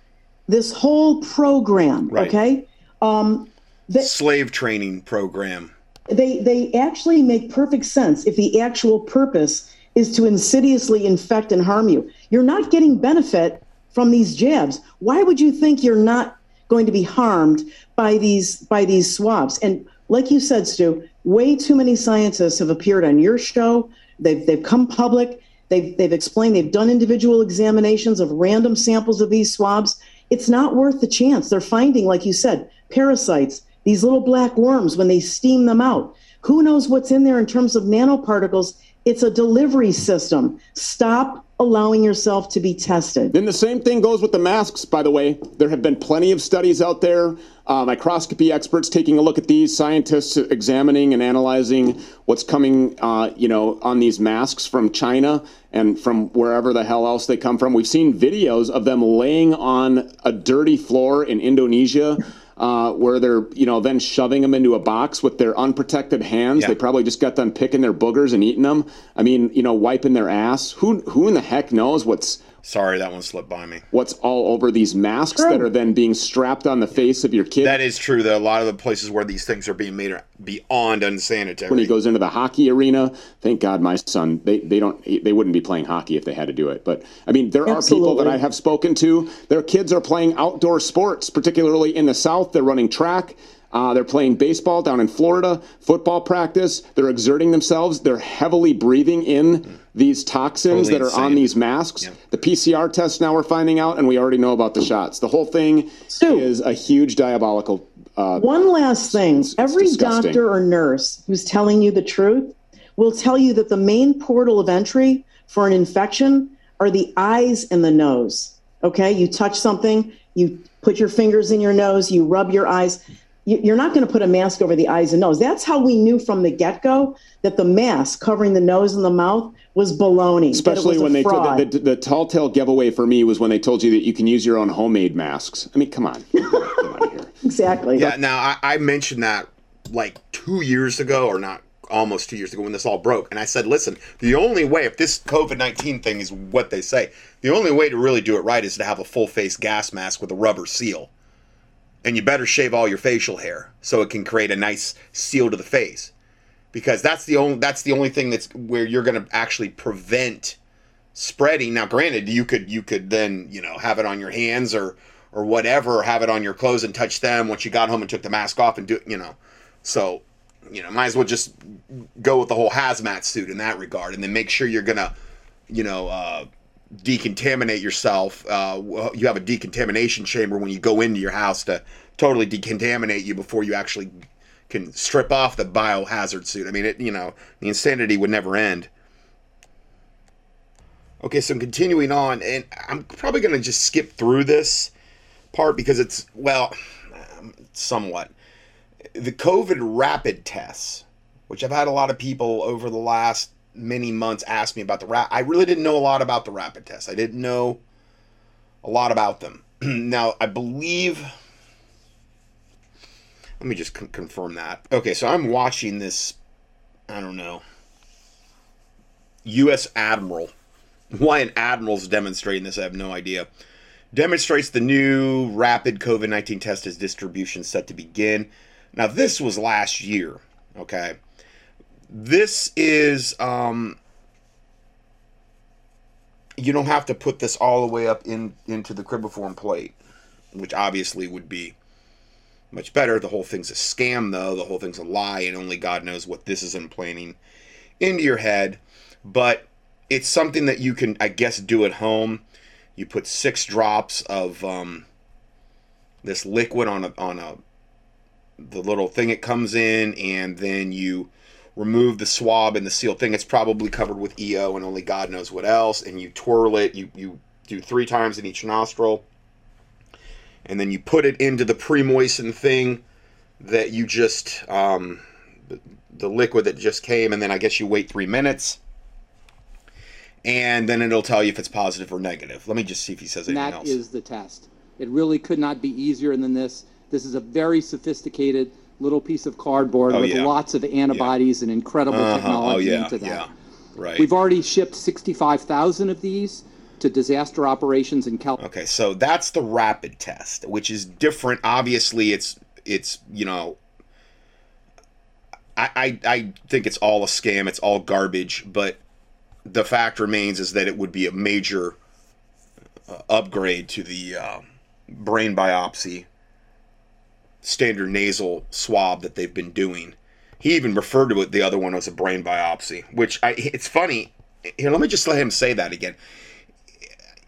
this whole program. Right. Okay. Um, the, slave training program. They they actually make perfect sense if the actual purpose is to insidiously infect and harm you. You're not getting benefit from these jabs. Why would you think you're not going to be harmed by these by these swabs? And like you said, Stew, way too many scientists have appeared on your show. They've they've come public. They've they've explained they've done individual examinations of random samples of these swabs. It's not worth the chance. They're finding, like you said, parasites, these little black worms when they steam them out. Who knows what's in there in terms of nanoparticles? It's a delivery system. Stop allowing yourself to be tested. Then the same thing goes with the masks, by the way. There have been plenty of studies out there, uh, microscopy experts taking a look at these, scientists examining and analyzing what's coming, uh, you know, on these masks from China and from wherever the hell else they come from. We've seen videos of them laying on a dirty floor in Indonesia uh, where they're you know then shoving them into a box with their unprotected hands. Yeah. They probably just got done picking their boogers and eating them. I mean, you know, wiping their ass. Who who in the heck knows what's Sorry, that one slipped by me. What's all over these masks true. that are then being strapped on the face of your kid? That is true. That a lot of the places where these things are being made are beyond unsanitary. When he goes into the hockey arena, thank God my son they, they don't they wouldn't be playing hockey if they had to do it. But I mean, there Absolutely. are people that I have spoken to. Their kids are playing outdoor sports, particularly in the South. They're running track. Uh, they're playing baseball down in Florida, football practice. They're exerting themselves. They're heavily breathing in these toxins totally that are insane. on these masks. The PCR tests now we're finding out, and we already know about the shots. The whole thing so, is a huge diabolical. Uh, one last thing it's, it's every disgusting. doctor or nurse who's telling you the truth will tell you that the main portal of entry for an infection are the eyes and the nose. Okay, you touch something, you put your fingers in your nose, you rub your eyes you're not going to put a mask over the eyes and nose. That's how we knew from the get go that the mask covering the nose and the mouth was baloney. Especially when they told the, the, the, tall tale giveaway for me was when they told you that you can use your own homemade masks. I mean, come on, come on here. Exactly. Yeah. Now I, I mentioned that like two years ago, or not almost two years ago when this all broke, and I said, listen, the only way if this COVID nineteen thing is what they say, the only way to really do it right is to have a full face gas mask with a rubber seal and you better shave all your facial hair so it can create a nice seal to the face. Because that's the only that's the only thing that's where you're going to actually prevent spreading. Now granted you could you could then you know have it on your hands or or whatever or have it on your clothes and touch them. Once you got home and took the mask off and do it, you know. So you know might as well just go with the whole hazmat suit in that regard and then make sure you're gonna you know uh decontaminate yourself. Uh, you have a decontamination chamber when you go into your house to totally decontaminate you before you actually can strip off the biohazard suit. I mean, it you know the insanity would never end. Okay, so I'm continuing on, and I'm probably going to just skip through this part because it's well, somewhat the COVID rapid tests, which I've had a lot of people over the last many months asked me about the rap. I really didn't know a lot about the rapid tests. I didn't know a lot about them. now, I believe. Let me just con- confirm that. Okay, so I'm watching this. I don't know. U.S. Admiral. Why an admiral's demonstrating this, I have no idea. Demonstrates the new rapid COVID 19 test as distribution set to begin. Now, this was last year, okay? This is, um, you don't have to put this all the way up in into the cribriform plate, which obviously would be much better. The whole thing's a scam, though. The whole thing's a lie, and only God knows what this is implanting into your head. But it's something that you can, I guess, do at home. You put six drops of um, this liquid on a on a the little thing it comes in, and then you remove the swab and the sealed thing. It's probably covered with EO and only God knows what else. And you twirl it. You you do three times in each nostril, and then you put it into the pre-moistened thing that you just um, the liquid that just came, and then I guess you wait three minutes. And then it'll tell you if it's positive or negative. Let me just see if he says anything That else. is the test. It really could not be easier than this. This is a very sophisticated little piece of cardboard Oh, with yeah. lots of antibodies and incredible Uh-huh. technology oh yeah, into that. yeah, right. We've already shipped 65,000 of these to disaster operations in California. Okay, so that's the rapid test, which is different. Obviously, it's it's you know, I I, I think it's all a scam. It's all garbage. But the fact remains is that it would be a major uh, upgrade to the uh, brain biopsy standard nasal swab that they've been doing. He even referred to it the other one as a brain biopsy, which I it's funny. Here, let me just let him say that again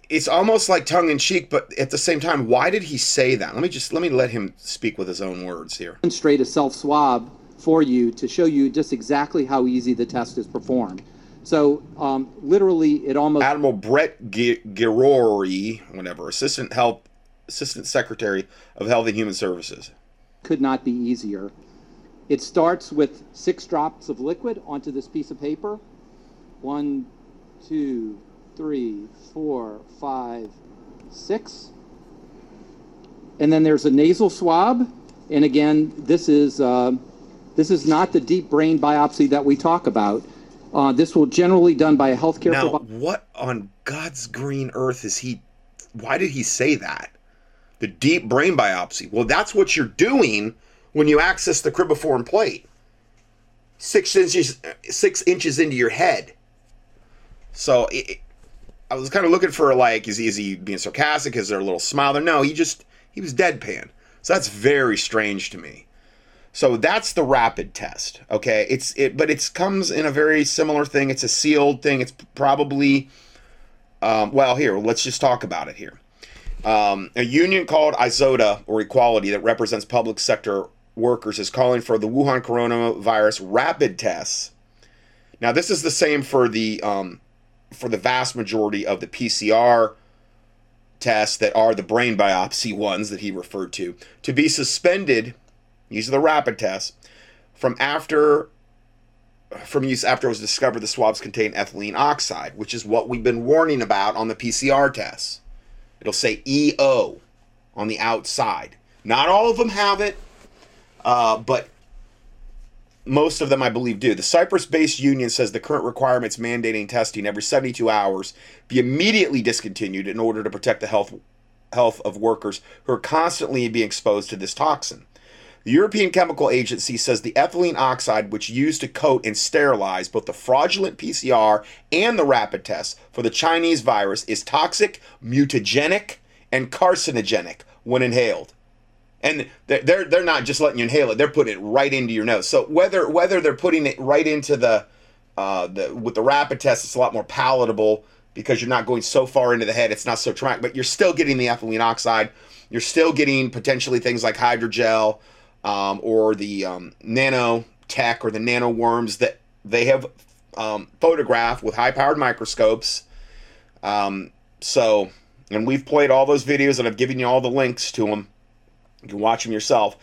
it's almost like tongue in cheek, but at the same time, why did he say that? Let me just let me let him speak with his own words here. demonstrate a self swab for you to show you just exactly how easy the test is performed. So, um, literally, it almost Admiral Brett Gi- Girori, whatever, Assistant Health Assistant Secretary of Health and Human Services. Could not be easier. It starts with six drops of liquid onto this piece of paper. One, two, three, four, five, six. And then there's a nasal swab. And again, this is uh, this is not the deep brain biopsy that we talk about. Uh, this will generally done by a healthcare Now, provider. what on God's green earth is he? Why did he say that? The deep brain biopsy. Well, that's what you're doing when you access the cribriform plate. Six inches, six inches into your head. So it, it- I was kind of looking for like, is he, is he being sarcastic? Is there a little smile there? No, he just he was deadpan. So that's very strange to me. So that's the rapid test. Okay, it's it, but it comes in a very similar thing. It's a sealed thing. It's probably, um, well, here let's just talk about it here. Um, a union called ISOTA or Equality that represents public sector workers is calling for the Wuhan coronavirus rapid tests. Now, this is the same for the um, for the vast majority of the PCR tests that are the brain biopsy ones that he referred to to be suspended. These are the rapid tests from after from use after it was discovered the swabs contain ethylene oxide, which is what we've been warning about on the PCR tests. It'll say EO on the outside. Not all of them have it, uh, but most of them, I believe, do. The Cyprus based union says the current requirements mandating testing every 72 hours be immediately discontinued in order to protect the health, health of workers who are constantly being exposed to this toxin. The European Chemical Agency says the ethylene oxide, which used to coat and sterilize both the fraudulent PCR and the rapid tests for the Chinese virus, is toxic, mutagenic, and carcinogenic when inhaled. And they're they're they're not just letting you inhale it; they're putting it right into your nose. So whether whether they're putting it right into the uh, the with the rapid test, it's a lot more palatable because you're not going so far into the head. It's not so traumatic, but you're still getting the ethylene oxide. You're still getting potentially things like hydrogel um, or the um, nanotech or the nano worms that they have um, photographed with high powered microscopes. Um, so, and we've played all those videos and I've given you all the links to them. You can watch them yourself.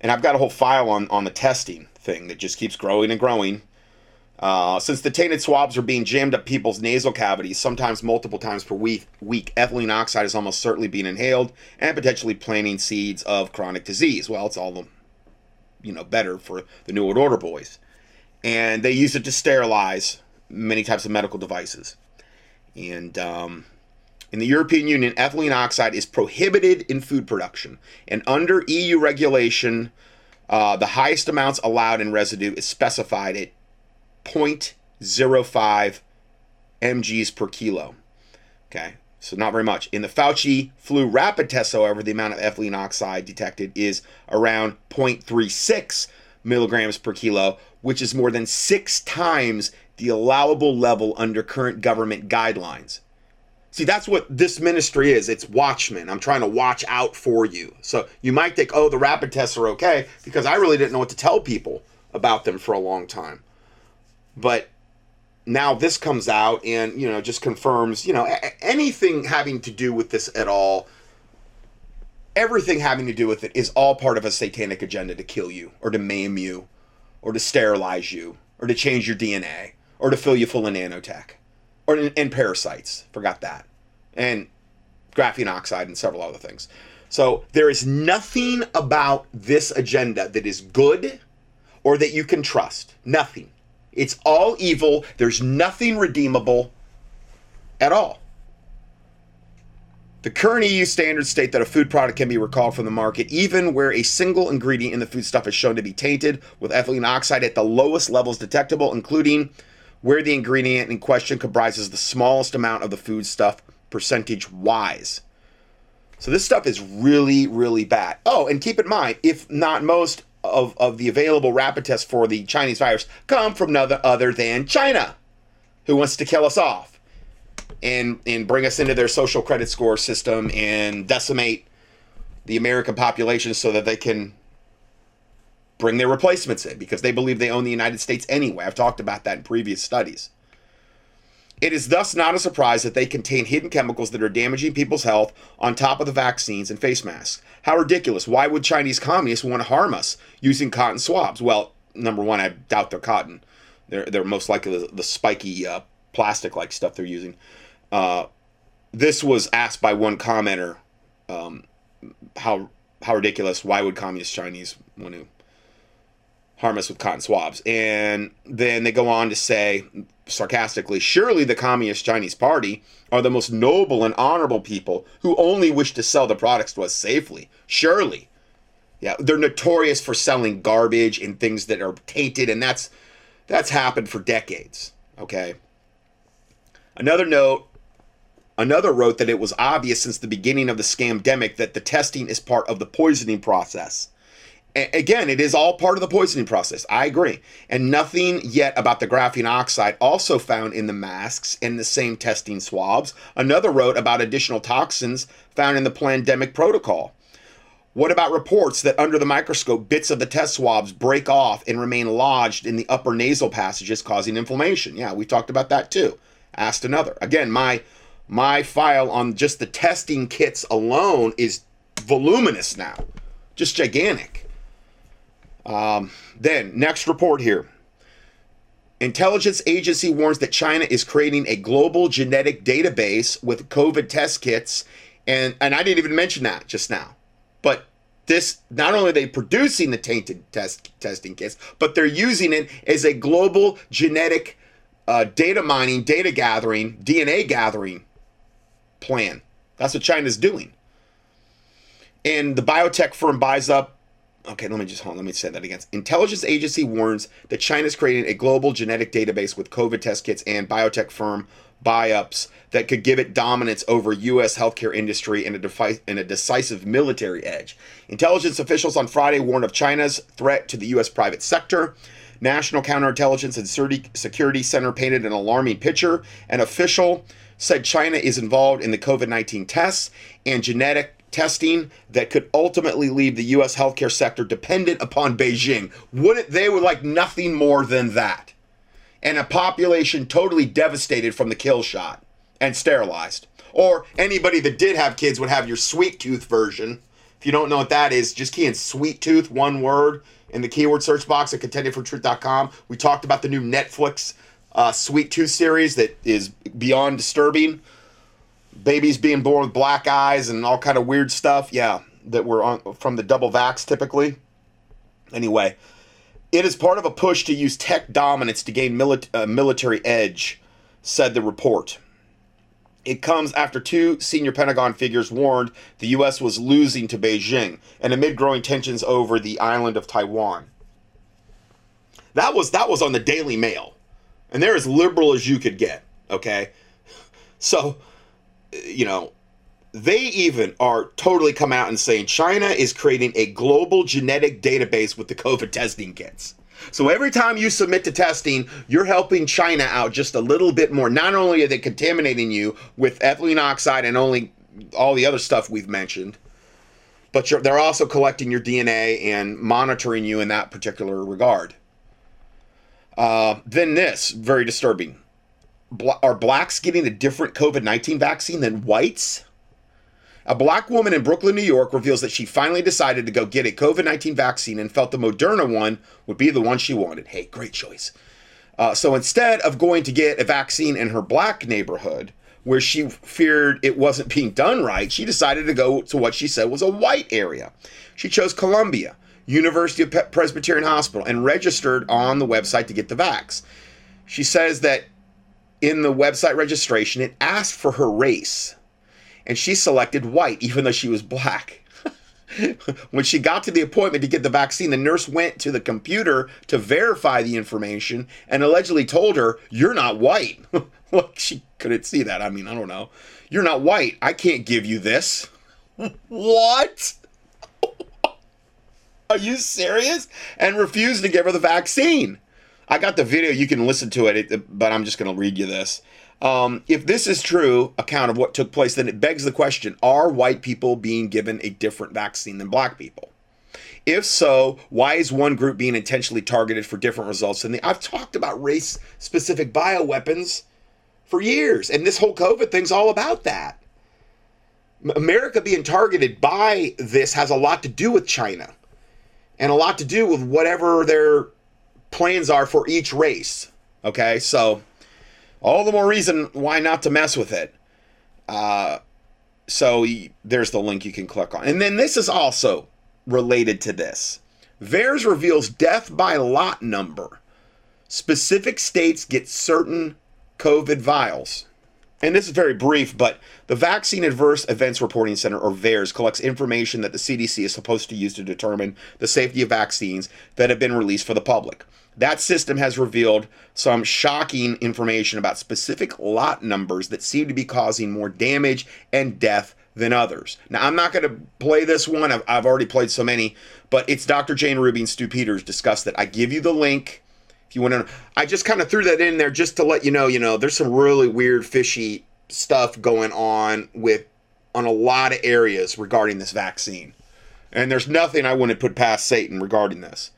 And I've got a whole file on, on the testing thing that just keeps growing and growing. Uh, since the tainted swabs are being jammed up people's nasal cavities, sometimes multiple times per week, week, ethylene oxide is almost certainly being inhaled and potentially planting seeds of chronic disease. Well, it's all the, you know, better for the New World Order boys. And they use it to sterilize many types of medical devices. And um, in the European Union, ethylene oxide is prohibited in food production. And under EU regulation, uh, the highest amounts allowed in residue is specified at 0.05 mgs per kilo. Okay, so not very much. In the Fauci flu rapid test, however, the amount of ethylene oxide detected is around 0.36 milligrams per kilo, which is more than six times the allowable level under current government guidelines. See, that's what this ministry is. It's watchmen. I'm trying to watch out for you. So you might think, oh, the rapid tests are okay, because I really didn't know what to tell people about them for a long time. But now this comes out and, you know, just confirms, you know, anything having to do with this at all, everything having to do with it is all part of a satanic agenda to kill you or to maim you or to sterilize you or to change your DNA or to fill you full of nanotech or and parasites. Forgot that, and graphene oxide and several other things. So there is nothing about this agenda that is good or that you can trust. Nothing. It's all evil. There's nothing redeemable at all. The current EU standards state that a food product can be recalled from the market even where a single ingredient in the foodstuff is shown to be tainted with ethylene oxide at the lowest levels detectable, including where the ingredient in question comprises the smallest amount of the foodstuff percentage wise. So this stuff is really, really bad. Oh, and keep in mind, if not most of, of the available rapid tests for the Chinese virus come from none other than China, who wants to kill us off and and bring us into their social credit score system and decimate the American population so that they can bring their replacements in because they believe they own the United States anyway. I've talked about that in previous studies. It is thus not a surprise that they contain hidden chemicals that are damaging people's health on top of the vaccines and face masks. How ridiculous. Why would Chinese communists want to harm us using cotton swabs? Well, number one, I doubt they're cotton. They're, they're most likely the, the spiky uh, plastic like stuff they're using. Uh, this was asked by one commenter um, how how ridiculous. Why would communist Chinese want to harm us with cotton swabs? And then they go on to say sarcastically, surely the Communist Chinese Party are the most noble and honorable people who only wish to sell the products to us safely. Surely. Yeah, they're notorious for selling garbage and things that are tainted, and that's that's happened for decades. Okay. Another note Another wrote that it was obvious since the beginning of the scamdemic that the testing is part of the poisoning process. Again, it is all part of the poisoning process. I agree. And nothing yet about the graphene oxide also found in the masks and the same testing swabs. Another wrote about additional toxins found in the pandemic protocol. What about reports that under the microscope, bits of the test swabs break off and remain lodged in the upper nasal passages, causing inflammation? Yeah, we talked about that too. Asked another. Again, my my file on just the testing kits alone is voluminous now, just gigantic. Um, then, next report here. Intelligence agency warns that China is creating a global genetic database with COVID test kits. And, and I didn't even mention that just now. But this, not only are they producing the tainted test testing kits, but they're using it as a global genetic uh, data mining, data gathering, DNA gathering plan. That's what China's doing. And the biotech firm buys up. Okay, let me just hold on. Let me say that again. Intelligence agency warns that China creating a global genetic database with COVID test kits and biotech firm buy-ups that could give it dominance over U.S. healthcare industry and a, defi- and a decisive military edge. Intelligence officials on Friday warned of China's threat to the U.S. private sector. National Counterintelligence and Security Center painted an alarming picture. An official said China is involved in the COVID 19 tests and genetic testing that could ultimately leave the U.S. healthcare sector dependent upon Beijing. Wouldn't they would like nothing more than that? And a population totally devastated from the kill shot and sterilized. Or anybody that did have kids would have your sweet tooth version. If you don't know what that is, just key in sweet tooth, one word, in the keyword search box at contendingfortruth.com. We talked about the new Netflix uh, Sweet Tooth series that is beyond disturbing. Babies being born with black eyes and all kind of weird stuff. Yeah, that were on from the double vax typically. Anyway, It is part of a push to use tech dominance to gain mili- uh, military edge, said the report. It comes after two senior Pentagon figures warned the U.S. was losing to Beijing and amid growing tensions over the island of Taiwan. That was that was on the Daily Mail, and they're as liberal as you could get. Okay, so you know they even are totally come out and saying China is creating a global genetic database with the COVID testing kits. So every time you submit to testing, you're helping China out just a little bit more. Not only are they contaminating you with ethylene oxide and only all the other stuff we've mentioned, but they're also collecting your DNA and monitoring you in that particular regard. Uh, then this, very disturbing. Are blacks getting a different COVID 19 vaccine than whites? A black woman in Brooklyn, New York reveals that she finally decided to go get a COVID 19 vaccine and felt the Moderna one would be the one she wanted. Hey, great choice. Uh, so instead of going to get a vaccine in her black neighborhood, where she feared it wasn't being done right, she decided to go to what she said was a white area. She chose Columbia, University of Presbyterian Hospital, and registered on the website to get the vax. She says that in the website registration, it asked for her race and she selected white, even though she was black. when she got to the appointment to get the vaccine, the nurse went to the computer to verify the information and allegedly told her, You're not white. Look, she couldn't see that. I mean, I don't know. You're not white. I can't give you this. what? Are you serious? And refused to give her the vaccine. I got the video. You can listen to it, but I'm just going to read you this. Um, if this is true account of what took place, then it begs the question: Are white people being given a different vaccine than black people? If so, why is one group being intentionally targeted for different results than the? I've talked about race-specific bioweapons for years, and this whole COVID thing's all about that. America being targeted by this has a lot to do with China, and a lot to do with whatever their plans are for each race. Okay, so all the more reason why not to mess with it. Uh, so there's the link you can click on. And then this is also related to this. VAERS reveals death by lot number. Specific states get certain COVID vials. And this is very brief, but the Vaccine Adverse Events Reporting Center, or VAERS, collects information that the CDC is supposed to use to determine the safety of vaccines that have been released for the public. That system has revealed some shocking information about specific lot numbers that seem to be causing more damage and death than others. Now, I'm not going to play this one. I've, I've, already played so many, but it's Dr. Jane Ruby and Stew Peters discussed that. I give you the link you want to. I just kind of threw that in there just to let you know, you know, there's some really weird, fishy stuff going on with on a lot of areas regarding this vaccine. And there's nothing I wouldn't put past Satan regarding this.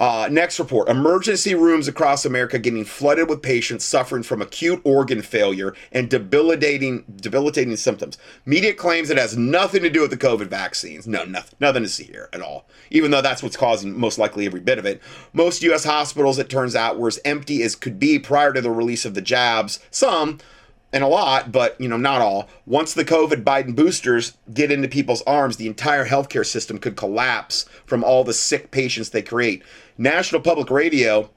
Uh, next report emergency rooms across America getting flooded with patients suffering from acute organ failure and debilitating, debilitating symptoms. Media claims it has nothing to do with the COVID vaccines. No, nothing, nothing to see here at all, even though that's what's causing most likely every bit of it. Most U.S. hospitals, it turns out, were as empty as could be prior to the release of the jabs. Some, and a lot, but you know, not all. Once the COVID Biden boosters get into people's arms, the entire healthcare system could collapse from all the sick patients they create. National Public Radio,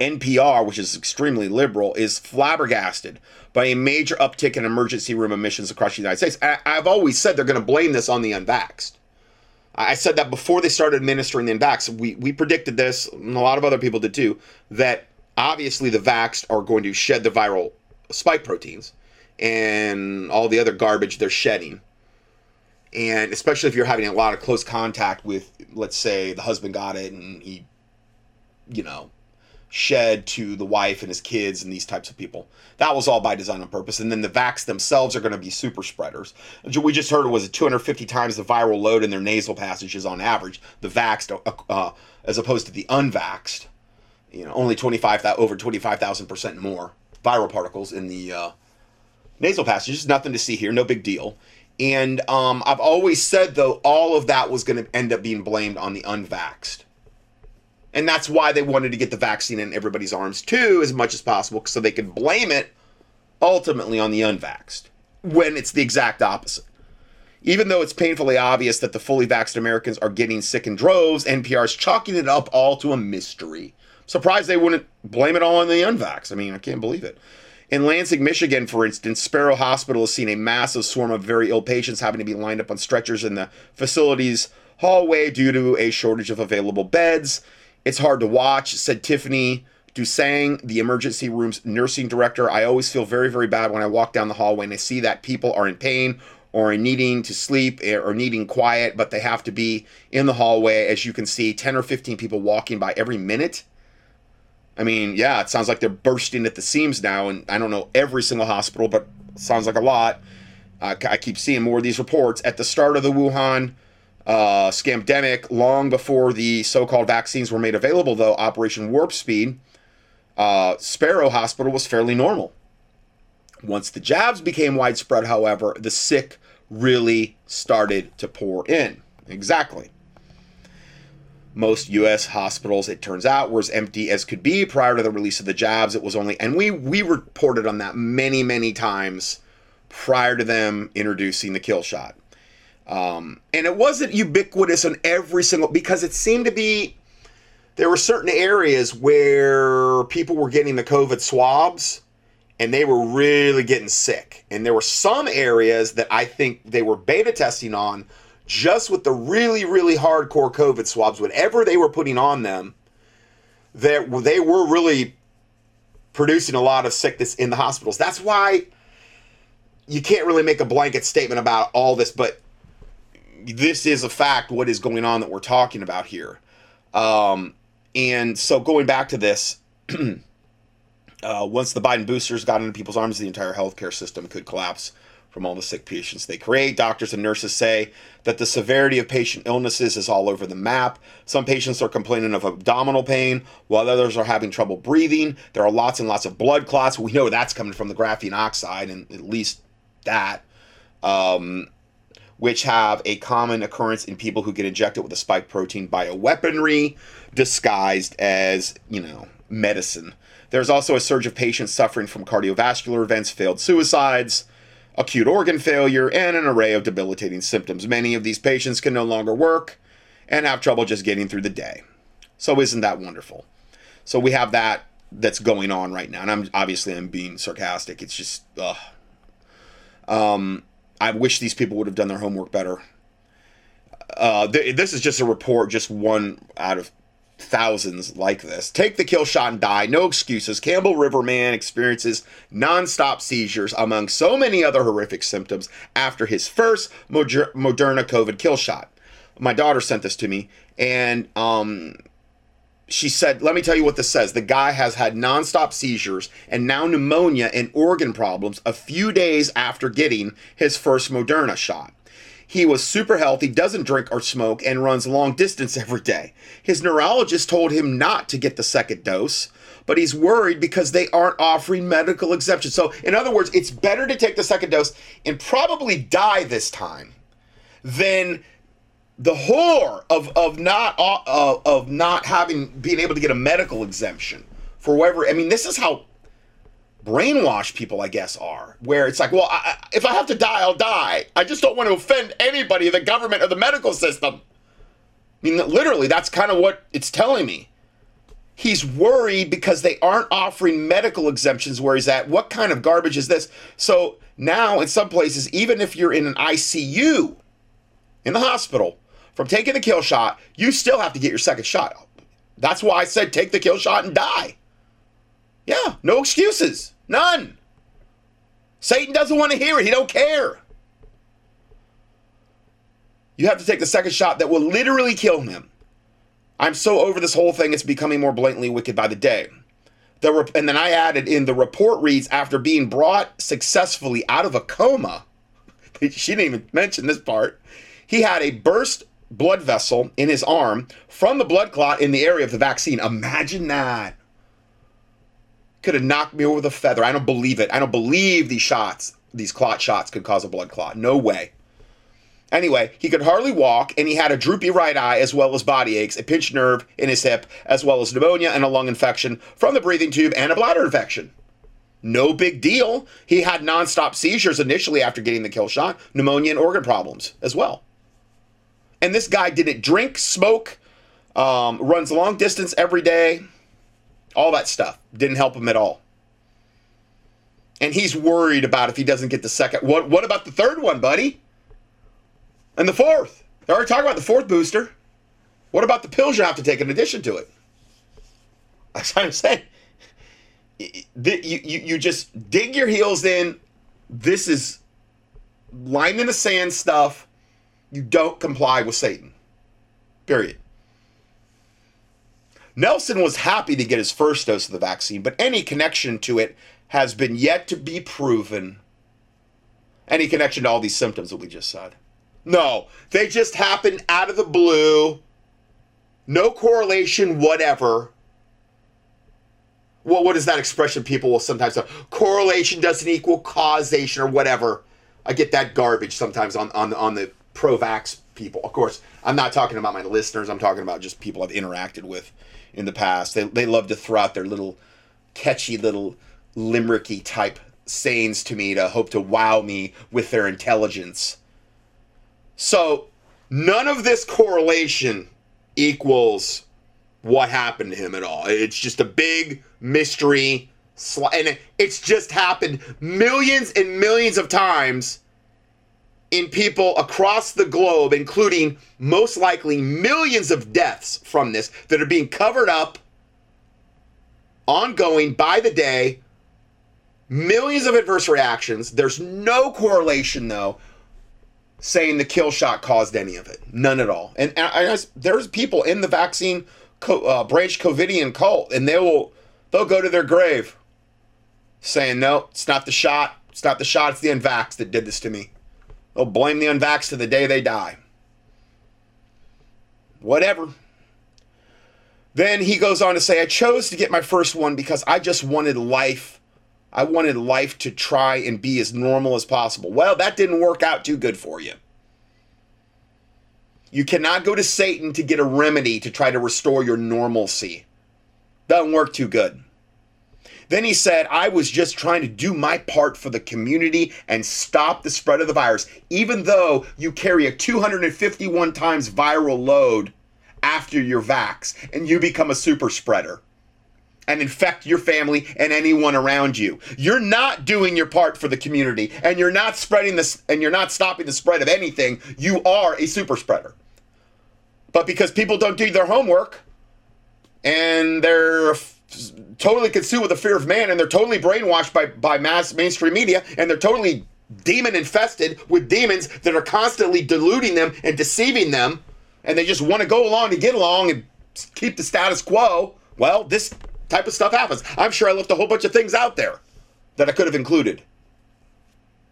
NPR, which is extremely liberal, is flabbergasted by a major uptick in emergency room admissions across the United States. I, have always said they're going to blame this on the unvaxxed. I said that before they started administering the unvaxxed. We, we predicted this, and a lot of other people did too, that obviously the vaxxed are going to shed the viral spike proteins and all the other garbage they're shedding and especially if you're having a lot of close contact with let's say the husband got it and he you know shed to the wife and his kids and these types of people. That was all by design on purpose. And then the vax themselves are going to be super spreaders. We just heard it was 250 times the viral load in their nasal passages on average the vaxxed uh, uh, as opposed to the unvaxxed. You know only 25 over 25,000 percent more viral particles in the uh, nasal passages. Nothing to see here no big deal and um, I've always said, though, all of that was going to end up being blamed on the unvaxxed. And that's why they wanted to get the vaccine in everybody's arms, too, as much as possible, so they could blame it ultimately on the unvaxxed when it's the exact opposite. Even though it's painfully obvious that the fully vaxxed Americans are getting sick in droves, NPR is chalking it up all to a mystery. Surprised they wouldn't blame it all on the unvax. I mean, I can't believe it. In Lansing, Michigan, for instance, Sparrow Hospital has seen a massive swarm of very ill patients having to be lined up on stretchers in the facility's hallway due to a shortage of available beds. It's hard to watch, said Tiffany Dusang, the emergency room's nursing director. I always feel very, very bad when I walk down the hallway and I see that people are in pain or needing to sleep eh, or needing quiet, but they have to be in the hallway. As you can see, 10 or 15 people walking by every minute. I mean, yeah, it sounds like they're bursting at the seams now. And I don't know every single hospital, but sounds like a lot. Uh, I keep seeing more of these reports. At the start of the Wuhan uh, scamdemic, long before the so called vaccines were made available, though, Operation Warp Speed, uh, Sparrow Hospital was fairly normal. Once the jabs became widespread, however, the sick really started to pour in. Exactly. Most U.S. hospitals, it turns out, were as empty as could be prior to the release of the jabs. It was only, and we we reported on that many many times prior to them introducing the kill shot. Um, and it wasn't ubiquitous in every single because it seemed to be there were certain areas where people were getting the COVID swabs and they were really getting sick. And there were some areas that I think they were beta testing on just with the really, really hardcore COVID swabs, whatever they were putting on them, that they were really producing a lot of sickness in the hospitals. That's why you can't really make a blanket statement about all this, but this is a fact what is going on that we're talking about here. Um, and so going back to this, uh, once the Biden boosters got into people's arms, the entire healthcare system could collapse from all the sick patients they create. Doctors and nurses say that the severity of patient illnesses is all over the map. Some patients are complaining of abdominal pain, while others are having trouble breathing. There are lots and lots of blood clots. We know that's coming from the graphene oxide, and at least that, um, which have a common occurrence in people who get injected with a spike protein bioweaponry disguised as, you know, medicine. There's also a surge of patients suffering from cardiovascular events, failed suicides, acute organ failure, and an array of debilitating symptoms. Many of these patients can no longer work and have trouble just getting through the day. So isn't that wonderful? So we have that that's going on right now, and I'm obviously I'm being sarcastic. It's just, ugh. Um, I wish these people would have done their homework better. Uh, th- this is just a report, just one out of thousands like this. Take the kill shot and die. No excuses. Campbell River man experiences nonstop seizures among so many other horrific symptoms after his first Moder- Moderna COVID kill shot. My daughter sent this to me, and um, she said, Let me tell you what this says. The guy has had nonstop seizures and now pneumonia and organ problems a few days after getting his first Moderna shot. He was super healthy, doesn't drink or smoke, and runs long distance every day. His neurologist told him not to get the second dose, but he's worried because they aren't offering medical exemptions. So, in other words, it's better to take the second dose and probably die this time than the horror of of not uh, of not having being able to get a medical exemption for whatever. I mean, this is how brainwashed people, I guess, are. Where it's like, well, I, if I have to die, I'll die. I just don't want to offend anybody, the government or the medical system. I mean, literally, that's kind of what it's telling me. He's worried because they aren't offering medical exemptions where he's at. What kind of garbage is this? So now, in some places, even if you're in an ICU in the hospital from taking the kill shot, you still have to get your second shot. That's why I said take the kill shot and die. Yeah, no excuses. None. Satan doesn't want to hear it. He don't care. You have to take the second shot that will literally kill him. I'm so over this whole thing, it's becoming more blatantly wicked by the day. The and then I added in the report reads after being brought successfully out of a coma, she didn't even mention this part, he had a burst blood vessel in his arm from the blood clot in the area of the vaccine. Imagine that could have knocked me over the feather. I don't believe it. I don't believe these shots, these clot shots could cause a blood clot. No way. Anyway, he could hardly walk, and he had a droopy right eye as well as body aches, a pinched nerve in his hip, as well as pneumonia and a lung infection from the breathing tube and a bladder infection. No big deal. He had nonstop seizures initially after getting the kill shot, pneumonia and organ problems as well. And this guy didn't drink, smoke, um, runs long distance every day, all that stuff. Didn't help him at all. And he's worried about if he doesn't get the second. What, what about the third one, buddy? And the fourth? They're already talking about the fourth booster. What about the pills you have to take in addition to it? That's what I'm saying. You, you, you just dig your heels in. This is line in the sand stuff. You don't comply with Satan. Period. Nelson was happy to get his first dose of the vaccine, but any connection to it has been yet to be proven. Any connection to all these symptoms that we just said. No, they just happened out of the blue. No correlation, whatever. Well, what is that expression people will sometimes say? Correlation doesn't equal causation or whatever. I get that garbage sometimes on, on, on the pro vax people. Of course, I'm not talking about my listeners, I'm talking about just people I've interacted with in the past. They, they love to throw out their little catchy little limericky type sayings to me to hope to wow me with their intelligence. So, none of this correlation equals what happened to him at all. It's just a big mystery. And it's just happened millions and millions of times in people across the globe, including most likely millions of deaths from this that are being covered up ongoing by the day. Millions of adverse reactions. There's no correlation, though, saying the kill shot caused any of it. None at all. And, and there's people in the vaccine uh, branch Covidian cult, and they will they'll go to their grave saying, "No, it's not the shot. It's not the shot. It's the unvax that did this to me." They'll blame the unvax to the day they die. Whatever. Then he goes on to say, I chose to get my first one because I just wanted life. I wanted life to try and be as normal as possible. Well, that didn't work out too good for you. You cannot go to Satan to get a remedy to try to restore your normalcy. Doesn't work too good. Then he said, I was just trying to do my part for the community and stop the spread of the virus, even though you carry a 251 times viral load after your vax and you become a super spreader and infect your family and anyone around you. You're not doing your part for the community and you're not spreading this and you're not stopping the spread of anything. You are a super spreader. But because people don't do their homework and they're totally consumed with the fear of man and they're totally brainwashed by, by mass mainstream media and they're totally demon infested with demons that are constantly deluding them and deceiving them and they just want to go along to get along and keep the status quo. Well this type of stuff happens. I'm sure i left a whole bunch of things out there that i could have included.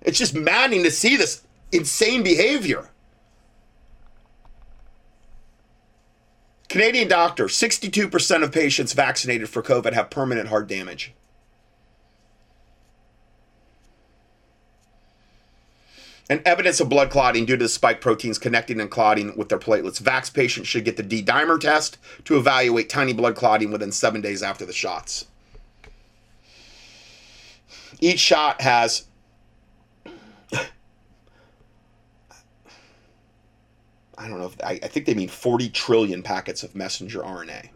It's just maddening to see this insane behavior Canadian doctor 62% of patients vaccinated for COVID have permanent heart damage. And evidence of blood clotting due to the spike proteins connecting and clotting with their platelets. Vax patients should get the D dimer test to evaluate tiny blood clotting within seven days after the shots. Each shot has I don't know if I, I think they mean 40 trillion packets of messenger RNA.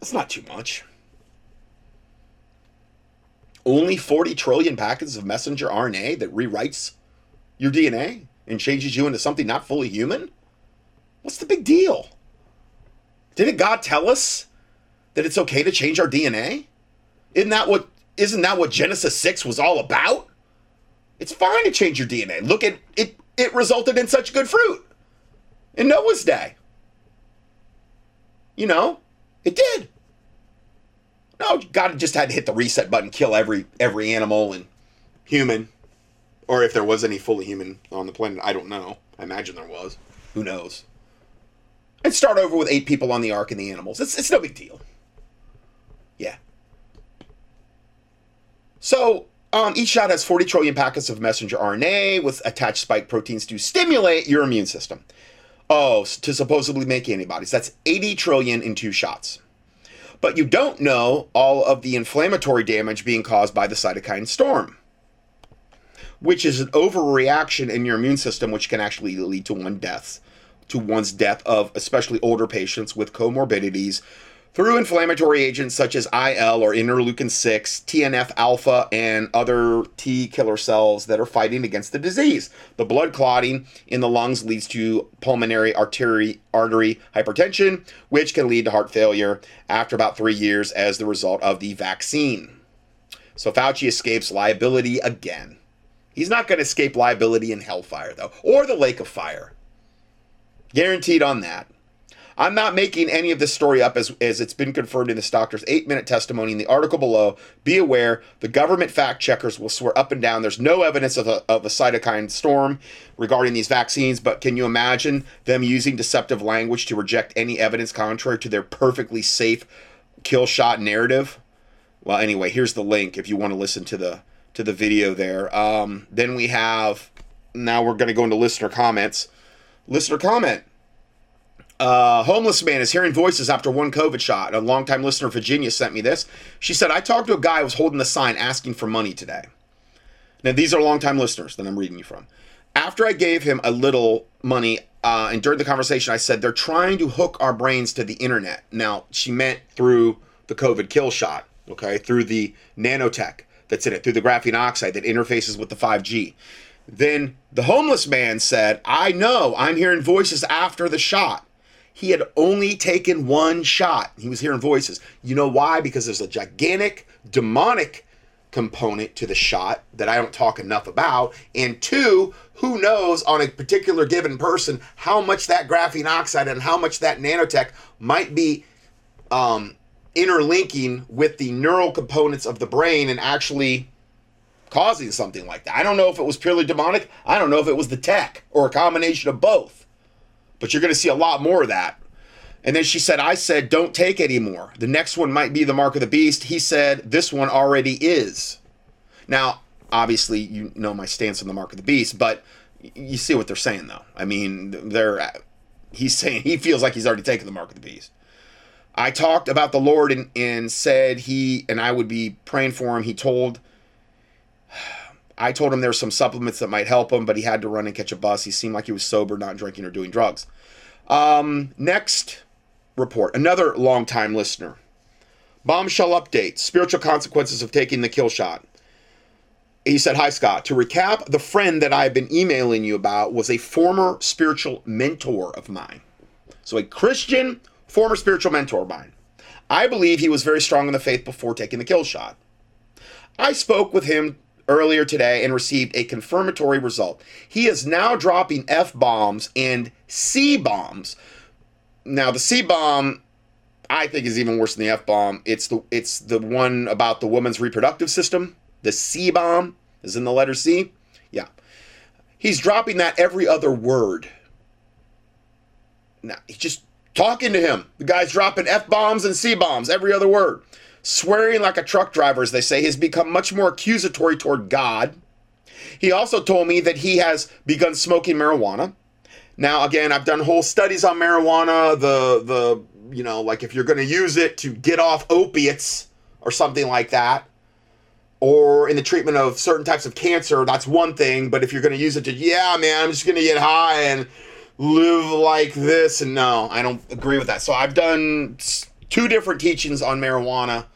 That's not too much. Only 40 trillion packets of messenger RNA that rewrites your DNA and changes you into something not fully human? What's the big deal? Didn't God tell us that it's okay to change our DNA? Isn't that what isn't that what Genesis 6 was all about? It's fine to change your DNA. Look at it, it resulted in such good fruit in Noah's day. You know, it did. No, God just had to hit the reset button, kill every every animal and human, or if there was any fully human on the planet, I don't know. I imagine there was. Who knows? And start over with eight people on the ark and the animals. It's it's no big deal. Yeah. So um, each shot has 40 trillion packets of messenger RNA with attached spike proteins to stimulate your immune system. Oh, to supposedly make antibodies. That's 80 trillion in two shots. But you don't know all of the inflammatory damage being caused by the cytokine storm, which is an overreaction in your immune system, which can actually lead to one death, to one's death of especially older patients with comorbidities through inflammatory agents such as IL or interleukin 6, TNF alpha, and other T killer cells that are fighting against the disease. The blood clotting in the lungs leads to pulmonary artery, artery hypertension, which can lead to heart failure after about three years as the result of the vaccine. So Fauci escapes liability again. He's not going to escape liability in hellfire, though, or the lake of fire. Guaranteed on that. I'm not making any of this story up as, as it's been confirmed in this doctor's eight minute testimony in the article below. Be aware, the government fact checkers will swear up and down there's no evidence of a, of a cytokine storm regarding these vaccines, but can you imagine them using deceptive language to reject any evidence contrary to their perfectly safe kill shot narrative? Well, anyway, here's the link if you want to listen to the to the video there. Um, then we have now we're going to go into listener comments. Listener comment. Uh, homeless man is hearing voices after one COVID shot. A longtime listener, Virginia, sent me this. She said, I talked to a guy who was holding the sign asking for money today. Now, these are longtime listeners that I'm reading you from. After I gave him a little money, uh, and during the conversation, I said, they're trying to hook our brains to the internet. Now, she meant through the COVID kill shot, okay, through the nanotech that's in it, through the graphene oxide that interfaces with the 5G. Then the homeless man said, I know, I'm hearing voices after the shot. He had only taken one shot. He was hearing voices. You know why? Because there's a gigantic demonic component to the shot that I don't talk enough about. And two, who knows on a particular given person how much that graphene oxide and how much that nanotech might be um, interlinking with the neural components of the brain and actually causing something like that. I don't know if it was purely demonic. I don't know if it was the tech or a combination of both. But you're going to see a lot more of that. And then she said, I said, don't take any more. The next one might be the mark of the beast. He said, this one already is. Now, obviously, you know my stance on the mark of the beast, but you see what they're saying, though. I mean, they're he's saying he feels like he's already taken the mark of the beast. I talked about the Lord and, and said he and I would be praying for him. He told I told him there's some supplements that might help him, but he had to run and catch a bus. He seemed like he was sober, not drinking or doing drugs. Um, next report, another longtime listener. Bombshell update: spiritual consequences of taking the kill shot. He said, "Hi Scott. To recap, the friend that I've been emailing you about was a former spiritual mentor of mine. So a Christian, former spiritual mentor of mine. I believe he was very strong in the faith before taking the kill shot. I spoke with him earlier today and received a confirmatory result. He is now dropping F bombs and C bombs. Now, the C bomb, I think, is even worse than the F bomb. It's the it's the one about the woman's reproductive system. The C bomb is in the letter C. Yeah, he's dropping that every other word. Now he's just talking to him. The guy's dropping F bombs and C bombs every other word. Swearing like a truck driver, as they say, has become much more accusatory toward God. He also told me that he has begun smoking marijuana. Now, again, I've done whole studies on marijuana. The the you know, like if you're going to use it to get off opiates or something like that, or in the treatment of certain types of cancer, that's one thing. But if you're going to use it to, yeah, man, I'm just going to get high and live like this, and no, I don't agree with that. So I've done two different teachings on marijuana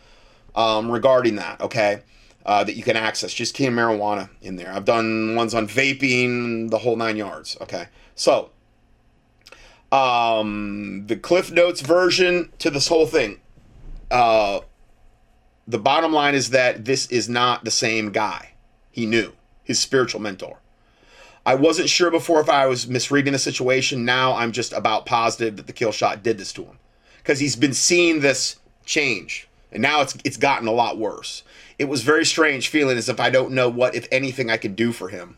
um, regarding that, okay? Uh, that you can access. Just in marijuana in there. I've done ones on vaping, the whole nine yards, okay? So, um, the Cliff Notes version to this whole thing. Uh, the bottom line is that this is not the same guy. He knew his spiritual mentor. I wasn't sure before if I was misreading the situation. Now I'm just about positive that the kill shot did this to him because he's been seeing this change and now it's it's gotten a lot worse. It was very strange feeling as if I don't know what if anything I could do for him.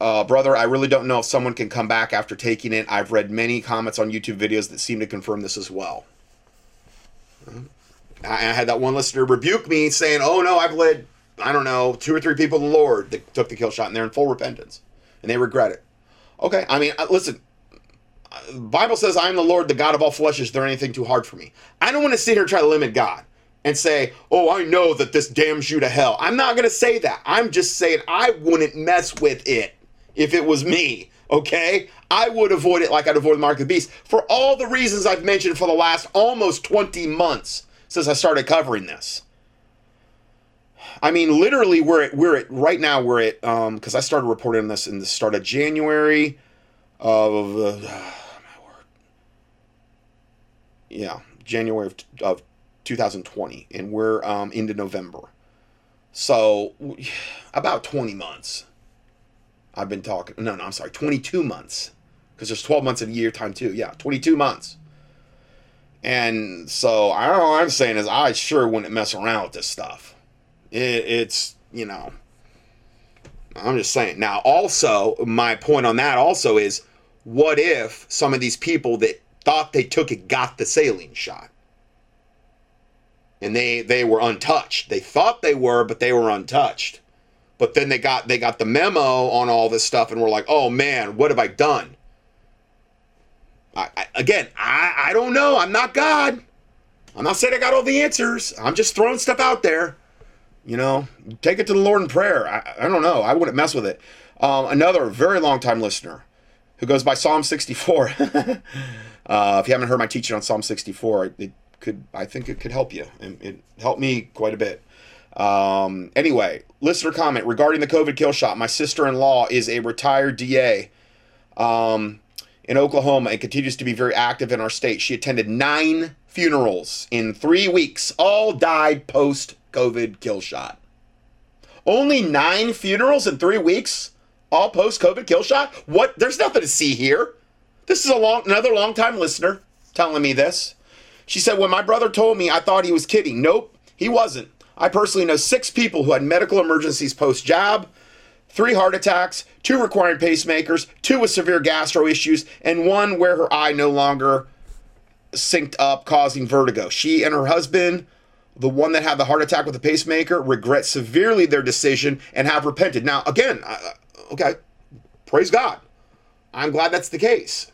Uh, brother, I really don't know if someone can come back after taking it. I've read many comments on YouTube videos that seem to confirm this as well. I, I had that one listener rebuke me saying, "Oh no, I've led I don't know two or three people to the Lord that took the kill shot and they're in full repentance and they regret it." Okay, I mean, listen, Bible says, I am the Lord, the God of all flesh. Is there anything too hard for me? I don't want to sit here and try to limit God and say, oh, I know that this damns you to hell. I'm not going to say that. I'm just saying I wouldn't mess with it if it was me, okay? I would avoid it like I'd avoid the mark of the beast for all the reasons I've mentioned for the last almost 20 months since I started covering this. I mean, literally, we're at, we're at right now. We're at um because I started reporting on this in the start of January of uh, my word, yeah, January of, of 2020, and we're um into November, so about 20 months. I've been talking. No, no, I'm sorry, 22 months, because there's 12 months of year time too. Yeah, 22 months. And so I what I'm saying is I sure wouldn't mess around with this stuff. It, it's, you know, I'm just saying. Now, also, my point on that also is what if some of these people that thought they took it got the saline shot? And they they were untouched. They thought they were, but they were untouched. But then they got they got the memo on all this stuff and were like, "Oh man, what have I done?" I, I, again, I, I don't know. I'm not God. I'm not saying I got all the answers. I'm just throwing stuff out there. You know, take it to the Lord in prayer. I, I don't know. I wouldn't mess with it. Um, another very long time listener who goes by Psalm 64. uh, if you haven't heard my teaching on Psalm 64, it could I think it could help you, and it helped me quite a bit. Um, anyway, listener comment regarding the COVID kill shot. My sister-in-law is a retired DA. Um, in Oklahoma and continues to be very active in our state. She attended nine funerals in three weeks, all died post COVID kill shot. Only nine funerals in three weeks, all post COVID kill shot? What? There's nothing to see here. This is a long, another long time listener telling me this. She said, When my brother told me, I thought he was kidding. Nope, he wasn't. I personally know six people who had medical emergencies post jab three heart attacks, two requiring pacemakers, two with severe gastro issues, and one where her eye no longer synced up, causing vertigo. She and her husband, the one that had the heart attack with the pacemaker, regret severely their decision and have repented. Now, again, okay, praise God. I'm glad that's the case.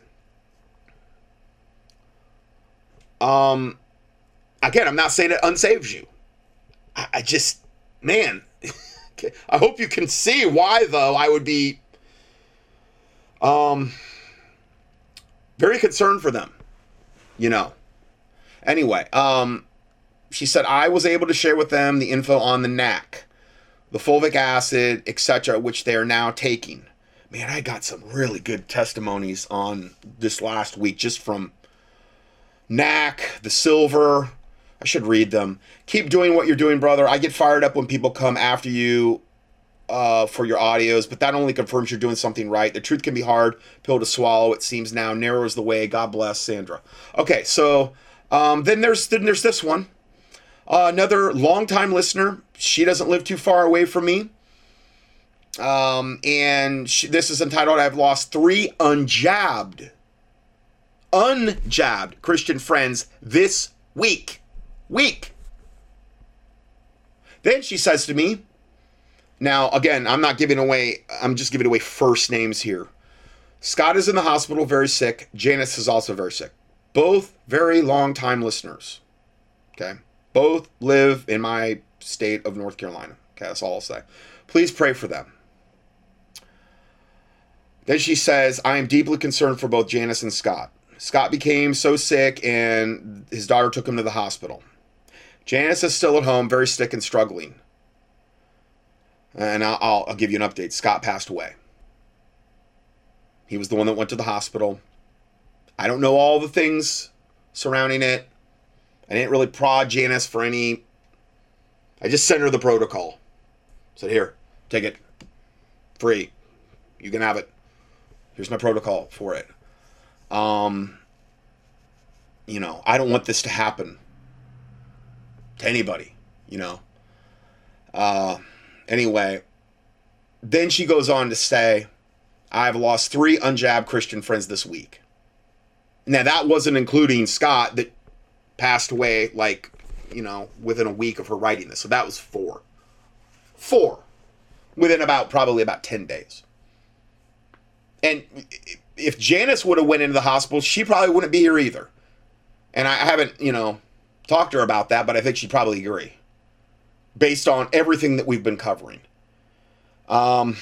Um, again, I'm not saying it unsaves you. I, I just, man. I hope you can see why, though, I would be um, very concerned for them. You know. Anyway, um, she said I was able to share with them the info on the NAC, the fulvic acid, etc., which they are now taking. Man, I got some really good testimonies on this last week just from NAC, the silver, I should read them. Keep doing what you're doing, brother. I get fired up when people come after you uh, for your audios, but that only confirms you're doing something right. The truth can be hard pill to swallow. It seems now narrows the way. God bless Sandra. Okay, so um, then there's then there's this one. Uh, another longtime listener. She doesn't live too far away from me. Um, and she, this is entitled "I've lost three unjabbed, unjabbed Christian friends this week." Week. Then she says to me, now again, I'm not giving away, I'm just giving away first names here. Scott is in the hospital, very sick. Janice is also very sick. Both very long time listeners. Okay. Both live in my state of North Carolina. Okay, that's all I'll say. Please pray for them. Then she says, I am deeply concerned for both Janice and Scott. Scott became so sick and his daughter took him to the hospital. Janice is still at home, very sick and struggling. And I'll, I'll, give you an update. Scott passed away. He was the one that went to the hospital. I don't know all the things surrounding it. I didn't really prod Janice for any. I just sent her the protocol. Said, here, take it. Free. You can have it. Here's my protocol for it. Um, you know, I don't want this to happen to anybody, you know. Uh, anyway, then she goes on to say, I've lost three unjabbed Christian friends this week. Now, that wasn't including Scott that passed away, like, you know, within a week of her writing this. So that was four. Four. Within about, probably about 10 days. And if Janice would have went into the hospital, she probably wouldn't be here either. And I haven't, you know, talked to her about that, but I think she'd probably agree based on everything that we've been covering. Um,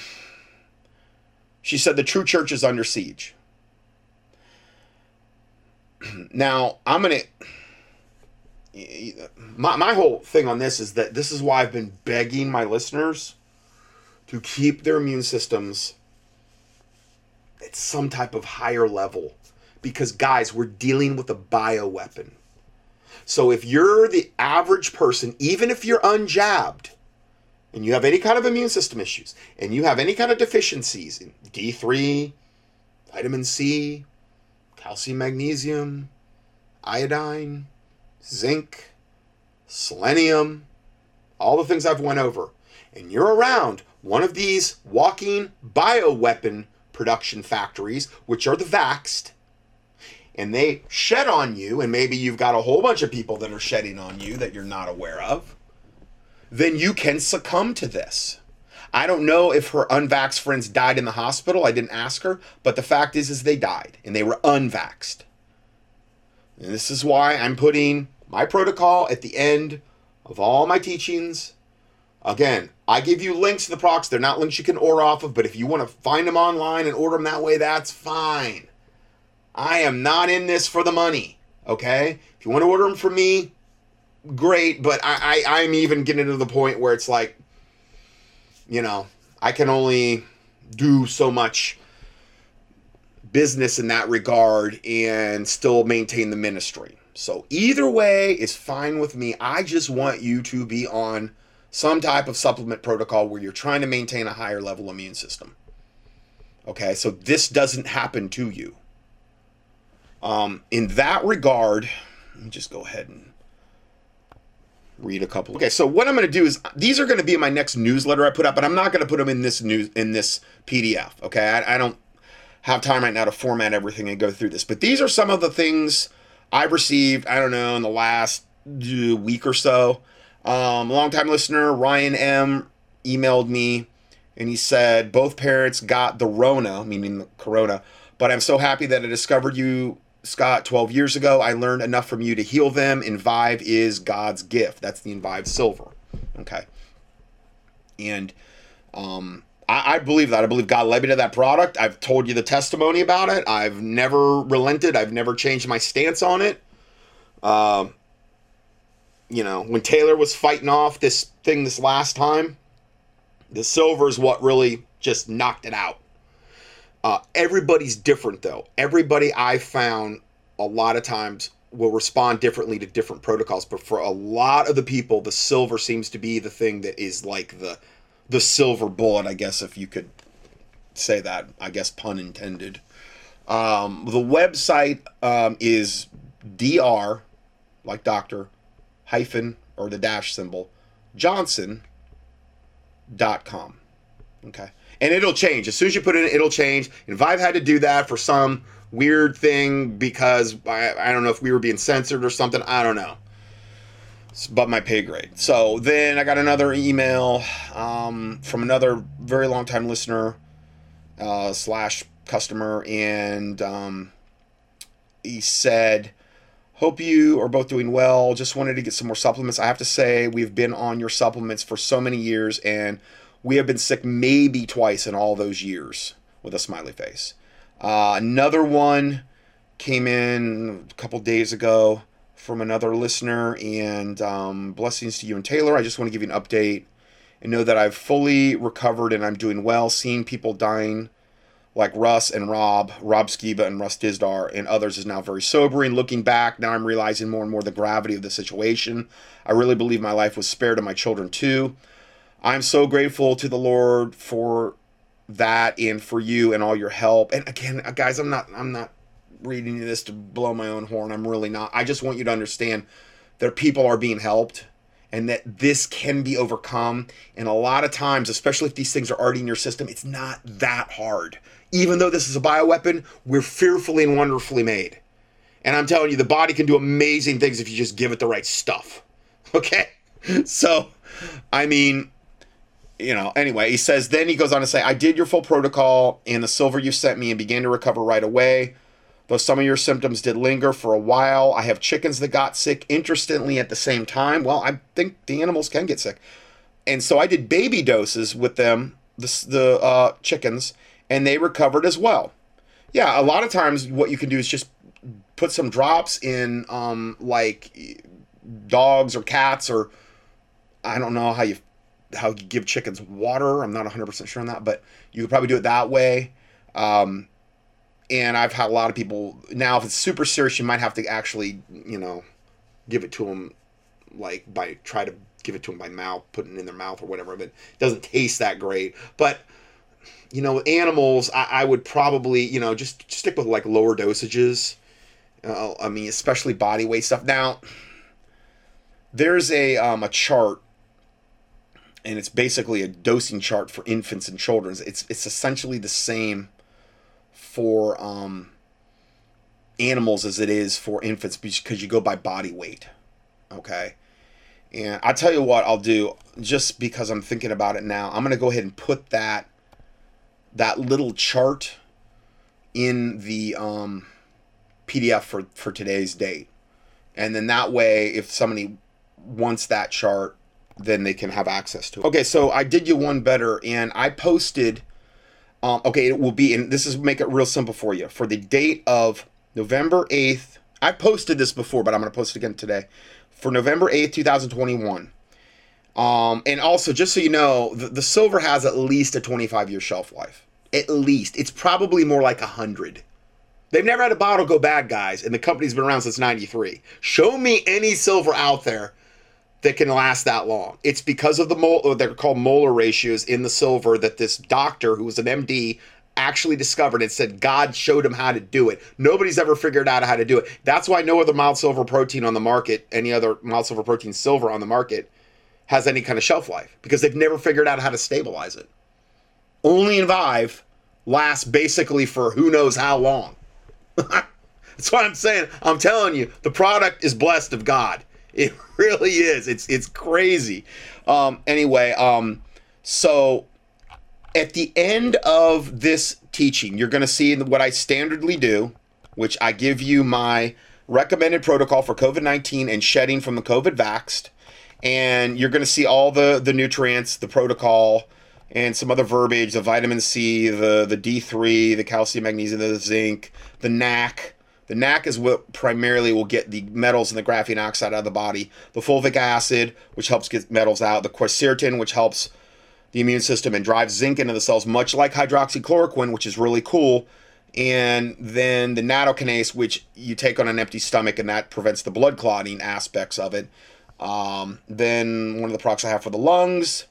she said the true church is under siege. now, I'm to. My, my whole thing on this is that this is why I've been begging my listeners to keep their immune systems at some type of higher level. Because, guys, we're dealing with a bioweapon. So, if you're the average person, even if you're unjabbed, and you have any kind of immune system issues, and you have any kind of deficiencies in D3, vitamin C, calcium, magnesium, iodine, zinc, selenium, all the things I've went over, and you're around one of these walking bioweapon production factories, which are the vaxxed, and they shed on you, and maybe you've got a whole bunch of people that are shedding on you that you're not aware of, then you can succumb to this. I don't know if her unvaxxed friends died in the hospital. I didn't ask her, but the fact is, is they died and they were unvaxxed. And this is why I'm putting my protocol at the end of all my teachings. Again, I give you links to the products. They're not links you can order off of, but if you want to find them online and order them that way, that's fine. I am not in this for the money. Okay? If you want to order them from me, great, but I, I I'm even getting to the point where it's like, you know, I can only do so much business in that regard and still maintain the ministry. So either way is fine with me. I just want you to be on some type of supplement protocol where you're trying to maintain a higher level immune system. Okay, so this doesn't happen to you. Um, in that regard, let me just go ahead and read a couple. Okay, so what I'm going to do is these are going to be in my next newsletter I put up, but I'm not going to put them in this news in this PDF. Okay, I, I, don't have time right now to format everything and go through this, but these are some of the things I've received. I don't know in the last week or so. Um, longtime listener Ryan M emailed me and he said both parents got the Rona, meaning the Corona, but I'm so happy that I discovered you Scott 12 years ago. I learned enough from you to heal them. Envive is God's gift. That's the Envive Silver. Okay. And um, I, I, believe that. I believe God led me to that product. I've told you the testimony about it. I've never relented. I've never changed my stance on it. Uh, you know, when Taylor was fighting off this thing this last time, the silver is what really just knocked it out. Uh, everybody's different though. Everybody I found a lot of times will respond differently to different protocols, but for a lot of the people, the silver seems to be the thing that is like the the silver bullet, I guess, if you could say that. I guess pun intended. Um, the website um, is dr, like doctor, hyphen or the dash symbol, johnson.com. Okay and it'll change as soon as you put it in. It'll change. Envive had to do that for some weird thing because I, I don't know if we were being censored or something. I don't know. But my pay grade. So then I got another email um, from another very long time listener uh, slash customer, and um, he said, "Hope you are both doing well. Just wanted to get some more supplements. I have to say we've been on your supplements for so many years and." We have been sick maybe twice in all those years with a smiley face. Uh, another one came in a couple days ago from another listener, and um, blessings to you and Taylor. I just want to give you an update and know that I've fully recovered and I'm doing well. Seeing people dying like Russ and Rob, Rob Skiba and Russ Dizdar, and others is now very sobering. Looking back, now I'm realizing more and more the gravity of the situation. I really believe my life was spared and my children too. I'm so grateful to the Lord for that and for you and all your help. And again, guys, I'm not I'm not reading this to blow my own horn. I'm really not. I just want you to understand that people are being helped and that this can be overcome. And a lot of times, especially if these things are already in your system, it's not that hard. Even though this is a bioweapon, we're fearfully and wonderfully made. And I'm telling you, the body can do amazing things if you just give it the right stuff. Okay? So, I mean, you know, anyway, he says, then he goes on to say, I did your full protocol and the silver you sent me and began to recover right away. Though some of your symptoms did linger for a while, I have chickens that got sick interestingly at the same time. Well, I think the animals can get sick. And so I did baby doses with them, the, the uh, chickens, and they recovered as well. Yeah, a lot of times what you can do is just put some drops in um, like dogs or cats or I don't know how you how you give chickens water. I'm not 100% sure on that, but you could probably do it that way. Um, and I've had a lot of people now. If it's super serious, you might have to actually, you know, give it to them, like by try to give it to them by mouth, putting it in their mouth or whatever. But it doesn't taste that great. But you know, animals, I, I would probably, you know, just stick with like lower dosages. Uh, I mean, especially body weight stuff. Now, there's a um, a chart and it's basically a dosing chart for infants and children. It's it's essentially the same for um, animals as it is for infants because you go by body weight. Okay. And I tell you what I'll do just because I'm thinking about it now. I'm going to go ahead and put that that little chart in the um, PDF for for today's date. And then that way if somebody wants that chart then they can have access to it. Okay, so I did you one better, and I posted. Um, okay, it will be, and this is make it real simple for you. For the date of November eighth, I posted this before, but I'm going to post it again today. For November eighth, two thousand twenty-one. Um, and also, just so you know, the, the silver has at least a 25 year shelf life. At least. It's probably more like 100. They've never had a bottle go bad, guys, and the company's been around since 93. Show me any silver out there that can last that long. It's because of the mol uh, they're called molar ratios in the silver that this doctor who was an MD actually discovered and said God showed him how to do it. Nobody's ever figured out how to do it. That's why no other mild silver protein on the market, any other mild silver protein silver on the market has any kind of shelf life because they've never figured out how to stabilize it. Only Envive lasts basically for who knows how long. That's what I'm saying. I'm telling you, the product is blessed of God. It really is. It's it's crazy. Um, anyway, um, so at the end of this teaching, you're going to see what I standardly do, which I give you my recommended protocol for COVID 19 and shedding from the COVID vaxxed. And you're going to see all the, the nutrients, the protocol, and some other verbiage the vitamin C, the, the D3, the calcium, magnesium, the zinc, the NAC, the NAC is what primarily will get the metals and the graphene oxide out of the body. The fulvic acid, which helps get metals out. The quercetin, which helps the immune system and drives zinc into the cells, much like hydroxychloroquine, which is really cool. And then the nattokinase, which you take on an empty stomach, and that prevents the blood clotting aspects of it. Um, then one of the products I have for the lungs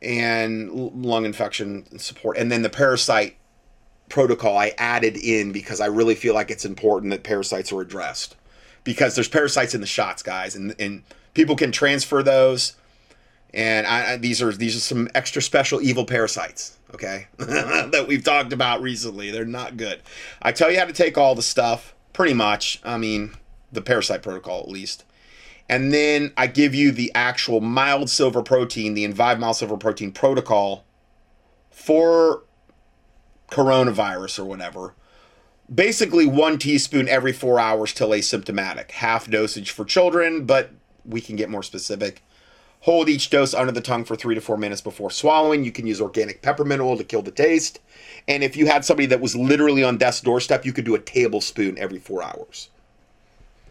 and lung infection support, and then the parasite protocol I added in because I really feel like it's important that parasites are addressed. Because there's parasites in the shots, guys, and, and people can transfer those. And I, these are these are some extra special evil parasites, okay, that we've talked about recently. They're not good. I tell you how to take all the stuff, pretty much. I mean, the parasite protocol at least. And then I give you the actual mild silver protein, the Envive mild silver protein protocol for coronavirus or whatever. Basically, one teaspoon every four hours till asymptomatic. Half dosage for children, but we can get more specific. Hold each dose under the tongue for three to four minutes before swallowing. You can use organic peppermint oil to kill the taste. And if you had somebody that was literally on death's doorstep, you could do a tablespoon every four hours.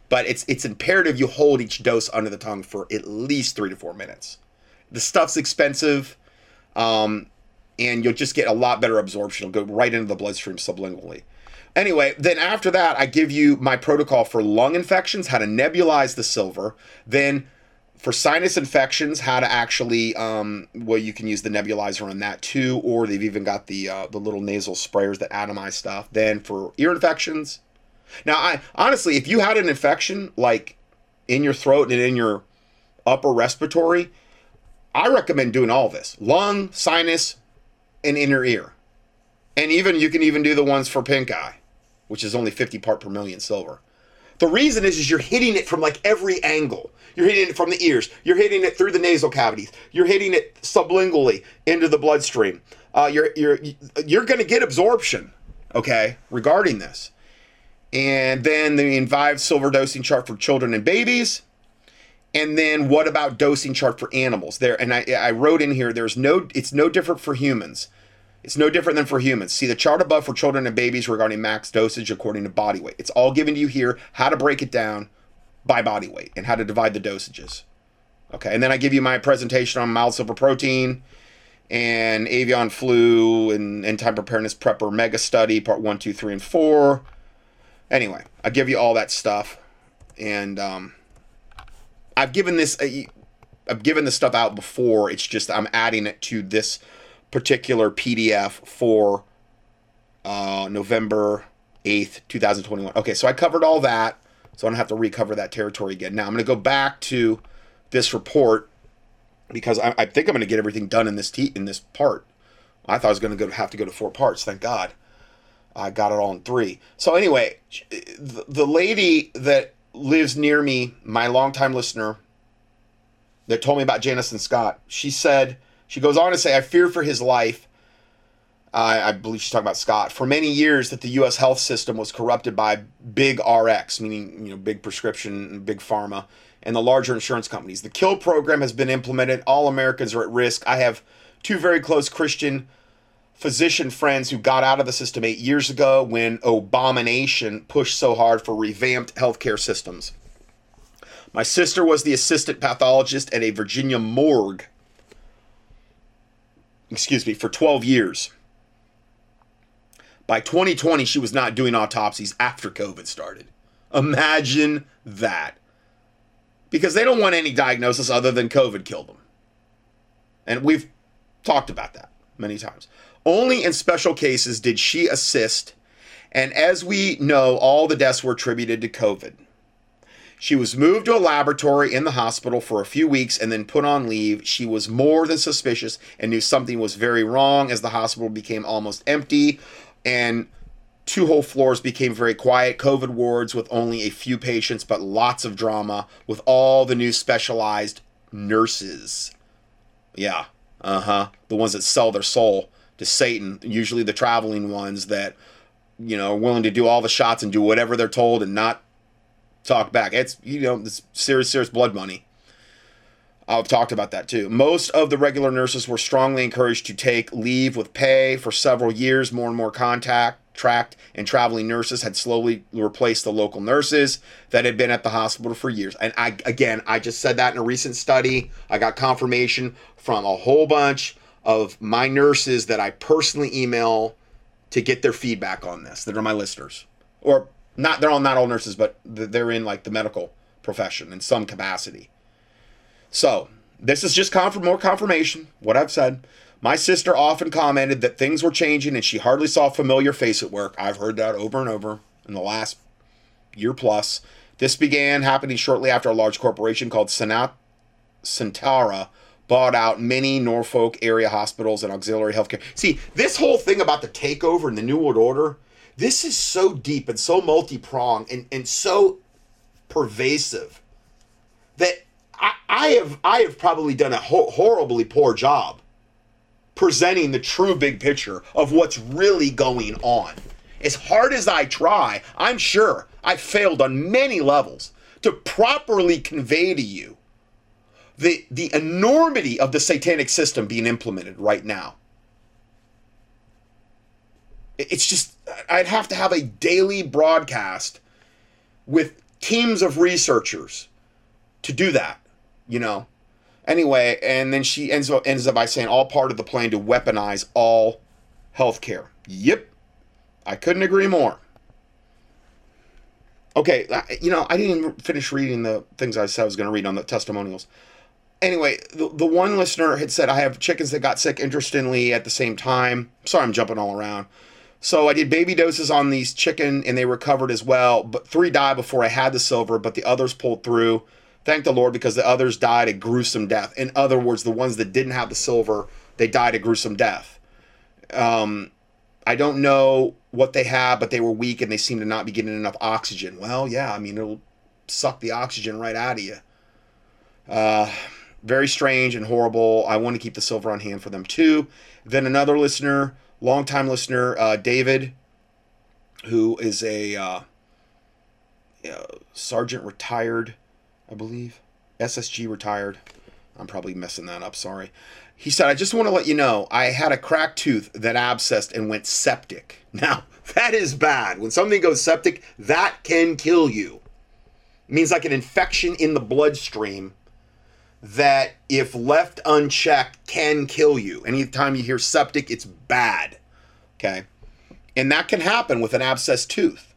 But it's it's imperative you hold each dose under the tongue for at least three to four minutes. The stuff's expensive. Um, and you'll just get a lot better absorption. It'll go right into the bloodstream sublingually. Anyway, then after that, I give you my protocol for lung infections, how to nebulize the silver. Then for sinus infections, how to actually, um, well, you can use the nebulizer on that too, or they've even got the uh, the little nasal sprayers that atomize stuff. Then for ear infections, now I honestly, if you had an infection like in your throat and in your upper respiratory, I recommend doing all this: lung, sinus, an inner ear. And even you can even do the ones for pink eye, which is only 50 part per million silver. The reason is, is you're hitting it from like every angle. You're hitting it from the ears. You're hitting it through the nasal cavities. You're hitting it sublingually into the bloodstream. Uh, you're you're you're going to get absorption, okay, regarding this. And then the Envive silver dosing chart for children and babies. And then what about dosing chart for animals? There, and I, I wrote in here. There's no. It's no different for humans. It's no different than for humans. See the chart above for children and babies regarding max dosage according to body weight. It's all given to you here. How to break it down by body weight and how to divide the dosages. Okay, and then I give you my presentation on mild silver protein and avian flu and end time preparedness prepper mega study part one, two, three, and four. Anyway, I give you all that stuff, and um, I've given this. Uh, I've given this stuff out before. It's just I'm adding it to this particular PDF for uh, November 8th, 2021. Okay, so I covered all that, so I don't have to recover that territory again. Now I'm going to go back to this report because I, I think I'm going to get everything done in this te- in this part. I thought I was going to have to go to four parts. Thank God, I got it all in three. So anyway, the, the lady that lives near me, my longtime listener, that told me about Janice and Scott, she said she goes on to say, I fear for his life. Uh, I believe she's talking about Scott. For many years, that the U.S. health system was corrupted by big RX, meaning you know big prescription, big pharma, and the larger insurance companies. The kill program has been implemented. All Americans are at risk. I have two very close Christian physician friends who got out of the system eight years ago when Abomination pushed so hard for revamped healthcare systems. My sister was the assistant pathologist at a Virginia morgue excuse me, for 12 years. By 2020, she was not doing autopsies after COVID started. Imagine that. Because they don't want any diagnosis other than COVID killed them. And we've talked about that many times. Only in special cases did she assist. And as we know, all the deaths were attributed to COVID. She was moved to a laboratory in the hospital for a few weeks and then put on leave. She was more than suspicious and knew something was very wrong as the hospital became almost empty and two whole floors became very quiet. COVID wards with only a few patients, but lots of drama with all the new specialized nurses. Yeah, uh huh. The ones that sell their soul to Satan, usually the traveling ones that, you know, are willing to do all the shots and do whatever they're told and not talk back. It's you know this serious serious blood money. I've talked about that too. Most of the regular nurses were strongly encouraged to take leave with pay for several years. More and more contact tracked and traveling nurses had slowly replaced the local nurses that had been at the hospital for years. And I again, I just said that in a recent study. I got confirmation from a whole bunch of my nurses that I personally email to get their feedback on this. That are my listeners or not they're all not all nurses, but they're in like the medical profession in some capacity. So this is just confirm more confirmation what I've said. My sister often commented that things were changing and she hardly saw a familiar face at work. I've heard that over and over in the last year plus. This began happening shortly after a large corporation called Senat Sentara bought out many Norfolk area hospitals and auxiliary healthcare. See, this whole thing about the takeover and the New World Order, this is so deep and so multi-pronged and, and so pervasive that I, I have I have probably done a ho- horribly poor job presenting the true big picture of what's really going on. As hard as I try, I'm sure I failed on many levels to properly convey to you the the enormity of the satanic system being implemented right now. It's just I'd have to have a daily broadcast with teams of researchers to do that, you know. Anyway, and then she ends up ends up by saying all part of the plan to weaponize all healthcare. Yep. I couldn't agree more. Okay, you know, I didn't even finish reading the things I said I was going to read on the testimonials. Anyway, the, the one listener had said, I have chickens that got sick interestingly at the same time. Sorry, I'm jumping all around. So I did baby doses on these chicken and they recovered as well. But three died before I had the silver, but the others pulled through. Thank the Lord because the others died a gruesome death. In other words, the ones that didn't have the silver, they died a gruesome death. Um, I don't know what they had, but they were weak and they seemed to not be getting enough oxygen. Well, yeah, I mean, it'll suck the oxygen right out of you. Uh, very strange and horrible. I want to keep the silver on hand for them too. Then another listener, longtime listener, uh, David, who is a uh, uh, sergeant retired, I believe, SSG retired. I'm probably messing that up. Sorry. He said, I just want to let you know I had a cracked tooth that abscessed and went septic. Now, that is bad. When something goes septic, that can kill you. It means like an infection in the bloodstream that, if left unchecked, can kill you. Anytime you hear septic, it's bad. Okay. And that can happen with an abscessed tooth.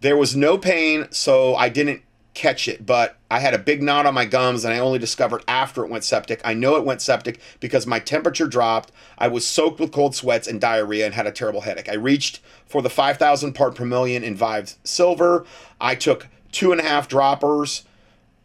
There was no pain, so I didn't catch it, but I had a big knot on my gums and I only discovered after it went septic. I know it went septic because my temperature dropped. I was soaked with cold sweats and diarrhea and had a terrible headache. I reached for the 5,000 part per million Envive Silver. I took two and a half droppers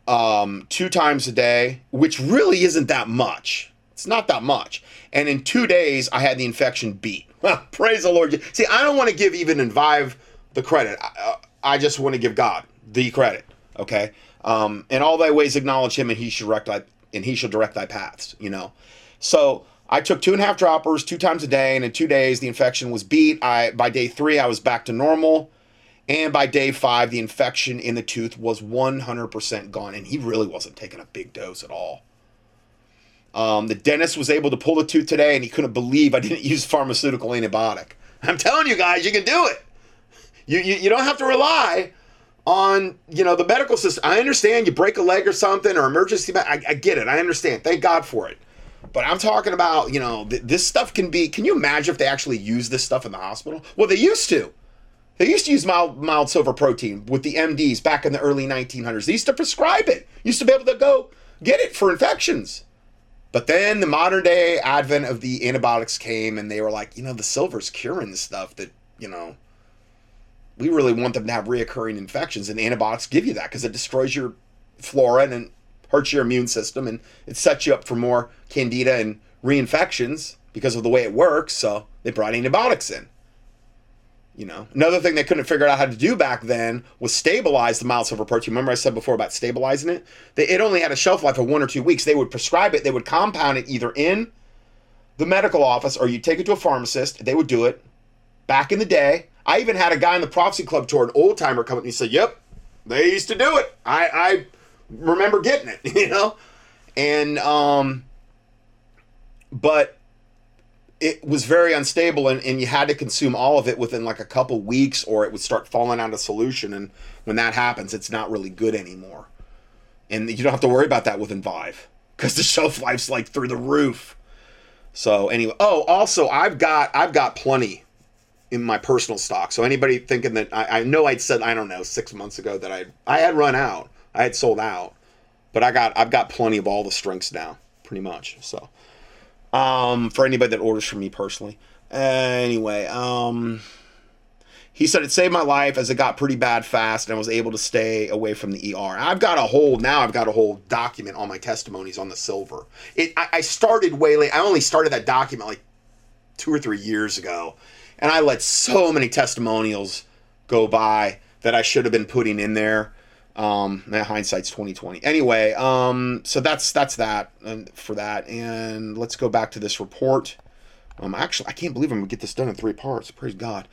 um, two times a day, which really isn't that much. It's not that much. And in two days, I had the infection beat. Praise the Lord. See, I don't want to give Envive the credit. I, I just want to give God the credit. Okay. Um, in all thy ways acknowledge him, and he shall direct thy and he shall direct thy paths. You know. So I took two and a half droppers two times a day, and in two days the infection was beat. I by day three I was back to normal, and by day five the infection in the tooth was 100% gone, and he really wasn't taking a big dose at all. Um, the dentist was able to pull the tooth today, and he couldn't believe I didn't use pharmaceutical antibiotic. I'm telling you guys, you can do it. You, you, you don't have to rely on you know the medical system. I understand you break a leg or something or emergency. I, I get it. I understand. Thank God for it. But I'm talking about you know th- this stuff can be. Can you imagine if they actually use this stuff in the hospital? Well, they used to. They used to use mild mild silver protein with the MDs back in the early 1900s. They used to prescribe it. Used to be able to go get it for infections. But then the modern day advent of the antibiotics came, and they were like, you know, the silver's curing the stuff that you know we really want them to have reoccurring infections, and antibiotics give you that because it destroys your flora and hurts your immune system, and it sets you up for more candida and reinfections because of the way it works. So they brought antibiotics in. You know, another thing they couldn't figure out how to do back then was stabilize the mild silver protein. Remember, I said before about stabilizing it? They, it only had a shelf life of one or two weeks. They would prescribe it, they would compound it either in the medical office or you take it to a pharmacist. They would do it back in the day. I even had a guy in the Prophecy Club tour, an old timer, come up and he said, Yep, they used to do it. I, I remember getting it, you know? And, um, but it was very unstable and, and you had to consume all of it within like a couple weeks or it would start falling out of solution. And when that happens, it's not really good anymore. And you don't have to worry about that with Envive because the shelf life's like through the roof. So anyway, oh, also I've got I've got plenty in my personal stock. So anybody thinking that I, I know I'd said I don't know six months ago that I I had run out, I had sold out, but I got I've got plenty of all the strengths now, pretty much. So, um, for anybody that orders from me personally. Anyway, um, he said it saved my life as it got pretty bad fast, and I was able to stay away from the ER. I've got a whole now. I've got a whole document on my testimonies on the silver. It I, I started way late. I only started that document like two or three years ago and I let so many testimonials go by that I should have been putting in there. Um, hindsight's twenty twenty. Anyway, um, so that's that's that and for that. And let's go back to this report. Um, actually, I can't believe I'm gonna get this done in three parts. Praise God.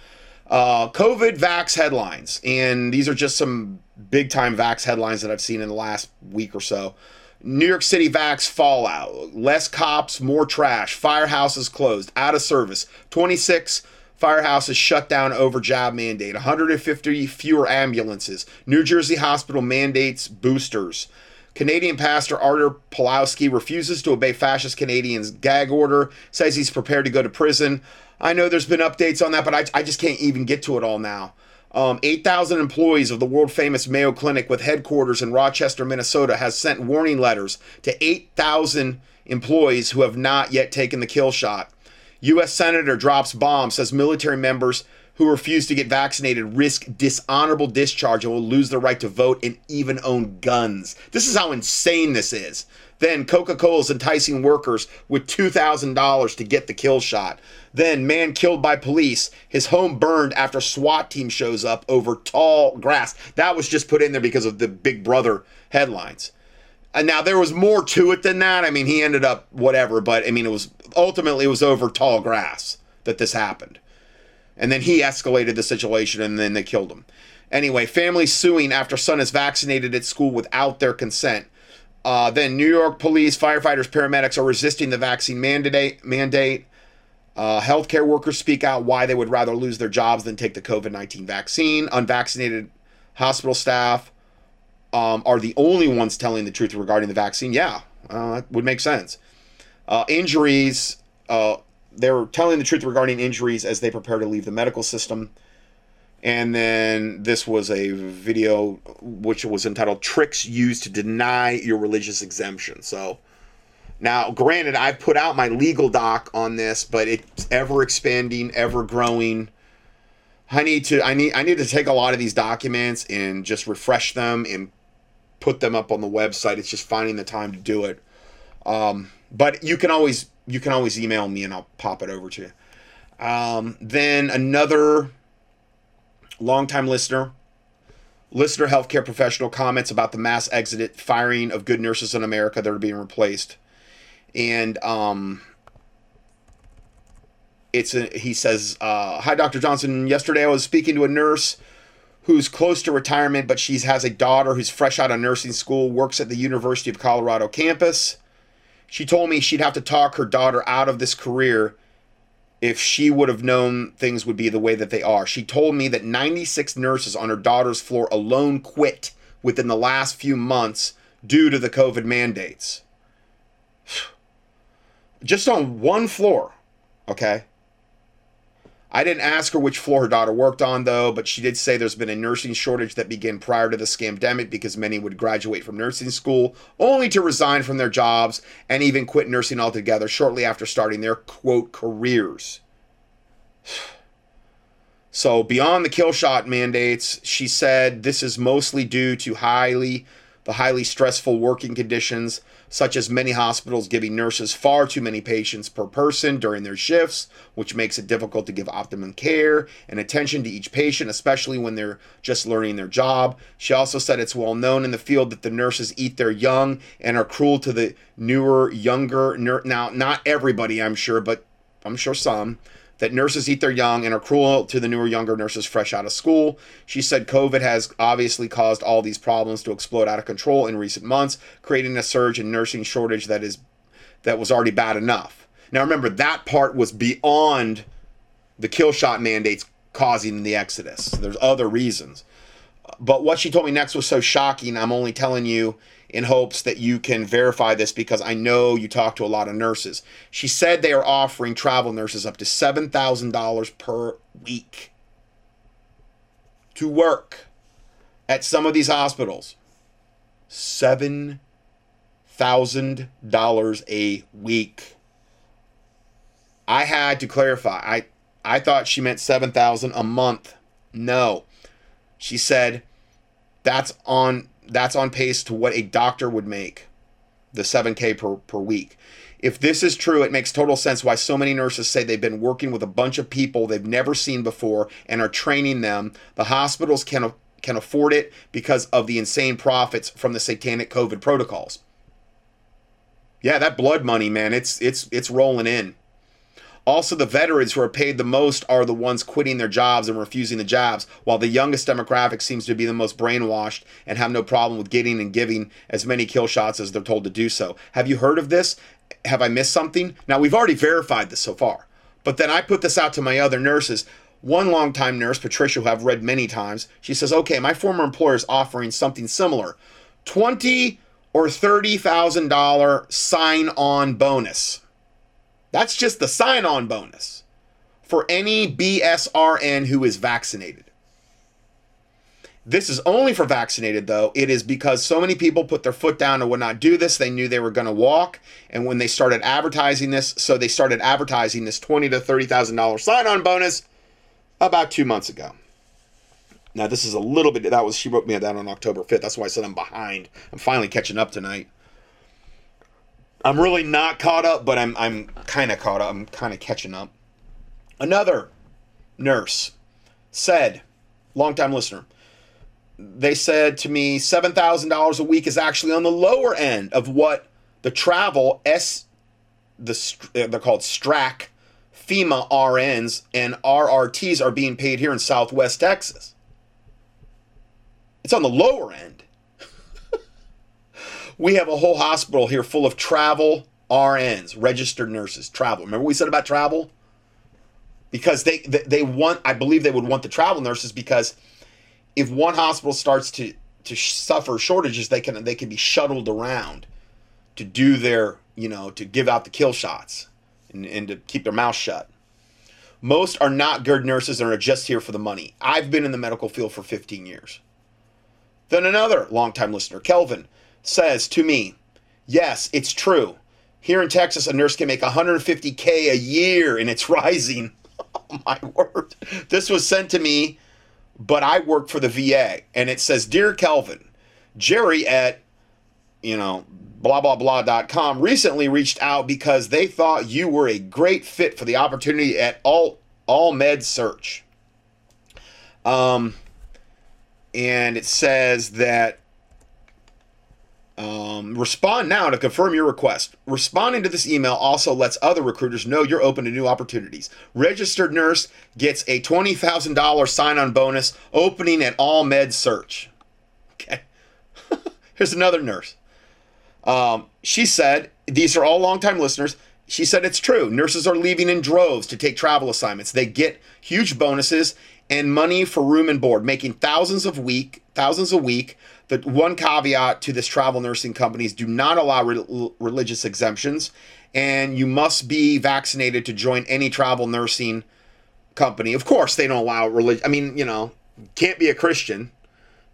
Uh, COVID vax headlines, and these are just some big time vax headlines that I've seen in the last week or so. New York City vax fallout, less cops, more trash, firehouses closed, out of service, 26 Firehouses shut down over job mandate. 150 fewer ambulances. New Jersey hospital mandates boosters. Canadian pastor Artur Pawlowski refuses to obey fascist Canadians' gag order, says he's prepared to go to prison. I know there's been updates on that, but I, I just can't even get to it all now. Um, 8,000 employees of the world famous Mayo Clinic with headquarters in Rochester, Minnesota, has sent warning letters to 8,000 employees who have not yet taken the kill shot. U.S. Senator drops bomb, says military members who refuse to get vaccinated risk dishonorable discharge and will lose their right to vote and even own guns. This is how insane this is. Then Coca Cola is enticing workers with $2,000 to get the kill shot. Then, man killed by police, his home burned after SWAT team shows up over tall grass. That was just put in there because of the Big Brother headlines. And now there was more to it than that. I mean, he ended up whatever, but I mean, it was ultimately it was over tall grass that this happened. And then he escalated the situation and then they killed him. Anyway, family suing after son is vaccinated at school without their consent. Uh, then New York police, firefighters, paramedics are resisting the vaccine mandate. Mandate. Uh, healthcare workers speak out why they would rather lose their jobs than take the COVID 19 vaccine. Unvaccinated hospital staff um, are the only ones telling the truth regarding the vaccine. Yeah, uh, that would make sense. Uh, injuries, uh, they're telling the truth regarding injuries as they prepare to leave the medical system. And then this was a video which was entitled Tricks Used to Deny Your Religious Exemption. So now, granted, I've put out my legal doc on this, but it's ever expanding, ever growing. I need to I need I need to take a lot of these documents and just refresh them and put them up on the website. It's just finding the time to do it. Um, but you can always you can always email me and I'll pop it over to you. Um, then another longtime listener, listener healthcare professional comments about the mass exit firing of good nurses in America that are being replaced. And um, it's a, he says, uh, "Hi, Dr. Johnson. Yesterday I was speaking to a nurse who's close to retirement, but she has a daughter who's fresh out of nursing school, works at the University of Colorado campus. She told me she'd have to talk her daughter out of this career if she would have known things would be the way that they are. She told me that 96 nurses on her daughter's floor alone quit within the last few months due to the COVID mandates. Just on one floor, okay? I didn't ask her which floor her daughter worked on, though, but she did say there's been a nursing shortage that began prior to the scamdemic because many would graduate from nursing school only to resign from their jobs and even quit nursing altogether shortly after starting their quote careers. So, beyond the kill shot mandates, she said this is mostly due to highly the highly stressful working conditions, such as many hospitals giving nurses far too many patients per person during their shifts, which makes it difficult to give optimum care and attention to each patient, especially when they're just learning their job. She also said it's well known in the field that the nurses eat their young and are cruel to the newer, younger. Ner- now, not everybody, I'm sure, but I'm sure some that nurses eat their young and are cruel to the newer, younger nurses fresh out of school. She said COVID has obviously caused all these problems to explode out of control in recent months, creating a surge in nursing shortage that is that was already bad enough. Now remember that part was beyond the kill shot mandates causing the exodus. There's other reasons. But what she told me next was so shocking. I'm only telling you in hopes that you can verify this because I know you talk to a lot of nurses. She said they are offering travel nurses up to $7,000 per week to work at some of these hospitals. $7,000 a week. I had to clarify. I I thought she meant 7,000 a month. No. She said that's on that's on pace to what a doctor would make, the 7K per, per week. If this is true, it makes total sense why so many nurses say they've been working with a bunch of people they've never seen before and are training them. The hospitals can can afford it because of the insane profits from the satanic COVID protocols. Yeah, that blood money, man, it's it's it's rolling in. Also, the veterans who are paid the most are the ones quitting their jobs and refusing the jobs, while the youngest demographic seems to be the most brainwashed and have no problem with getting and giving as many kill shots as they're told to do so. Have you heard of this? Have I missed something? Now, we've already verified this so far, but then I put this out to my other nurses. One longtime nurse, Patricia, who I've read many times, she says, okay, my former employer is offering something similar. Twenty or thirty thousand dollar sign on bonus. That's just the sign on bonus for any BSRN who is vaccinated. This is only for vaccinated, though. It is because so many people put their foot down and would not do this. They knew they were going to walk, and when they started advertising this, so they started advertising this twenty to thirty thousand dollars sign-on bonus. about two months ago. Now this is a little bit. That was she wrote me that on October fifth. That's why I said I'm behind. I'm finally catching up tonight. I'm really not caught up, but I'm I'm kind of caught up. I'm kind of catching up. Another nurse said, longtime listener, they said to me seven thousand dollars a week is actually on the lower end of what the travel s the uh, they're called STRAC FEMA RNs and RRTs are being paid here in Southwest Texas. It's on the lower end. We have a whole hospital here full of travel RNs, registered nurses, travel. Remember we said about travel? Because they, they they want I believe they would want the travel nurses because if one hospital starts to to suffer shortages, they can they can be shuttled around to do their you know to give out the kill shots and, and to keep their mouth shut. Most are not good nurses and are just here for the money. I've been in the medical field for 15 years. Then another longtime listener, Kelvin, says to me, Yes, it's true. Here in Texas, a nurse can make 150K a year and it's rising. oh, my word. This was sent to me but I work for the VA. And it says, Dear Kelvin, Jerry at, you know, blah, blah, blah.com recently reached out because they thought you were a great fit for the opportunity at All, all Med Search. Um, and it says that um, respond now to confirm your request. Responding to this email also lets other recruiters know you're open to new opportunities. Registered nurse gets a $20,000 sign on bonus opening at All Med Search. Okay. Here's another nurse. Um, she said, these are all longtime listeners. She said it's true. Nurses are leaving in droves to take travel assignments. They get huge bonuses and money for room and board, making thousands of week, thousands a week the one caveat to this travel nursing companies do not allow re- religious exemptions and you must be vaccinated to join any travel nursing company. Of course they don't allow religion i mean you know can't be a christian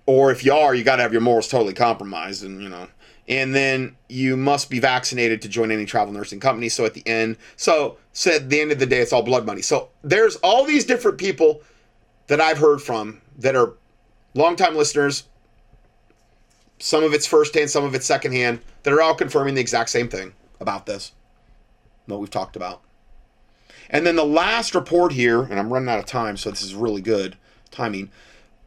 or if you are you got to have your morals totally compromised and you know and then you must be vaccinated to join any travel nursing company. So at the end so said at the end of the day it's all blood money. So there's all these different people that i've heard from that are longtime listeners some of it's firsthand, some of it's secondhand, that are all confirming the exact same thing about this, what we've talked about. And then the last report here, and I'm running out of time, so this is really good timing.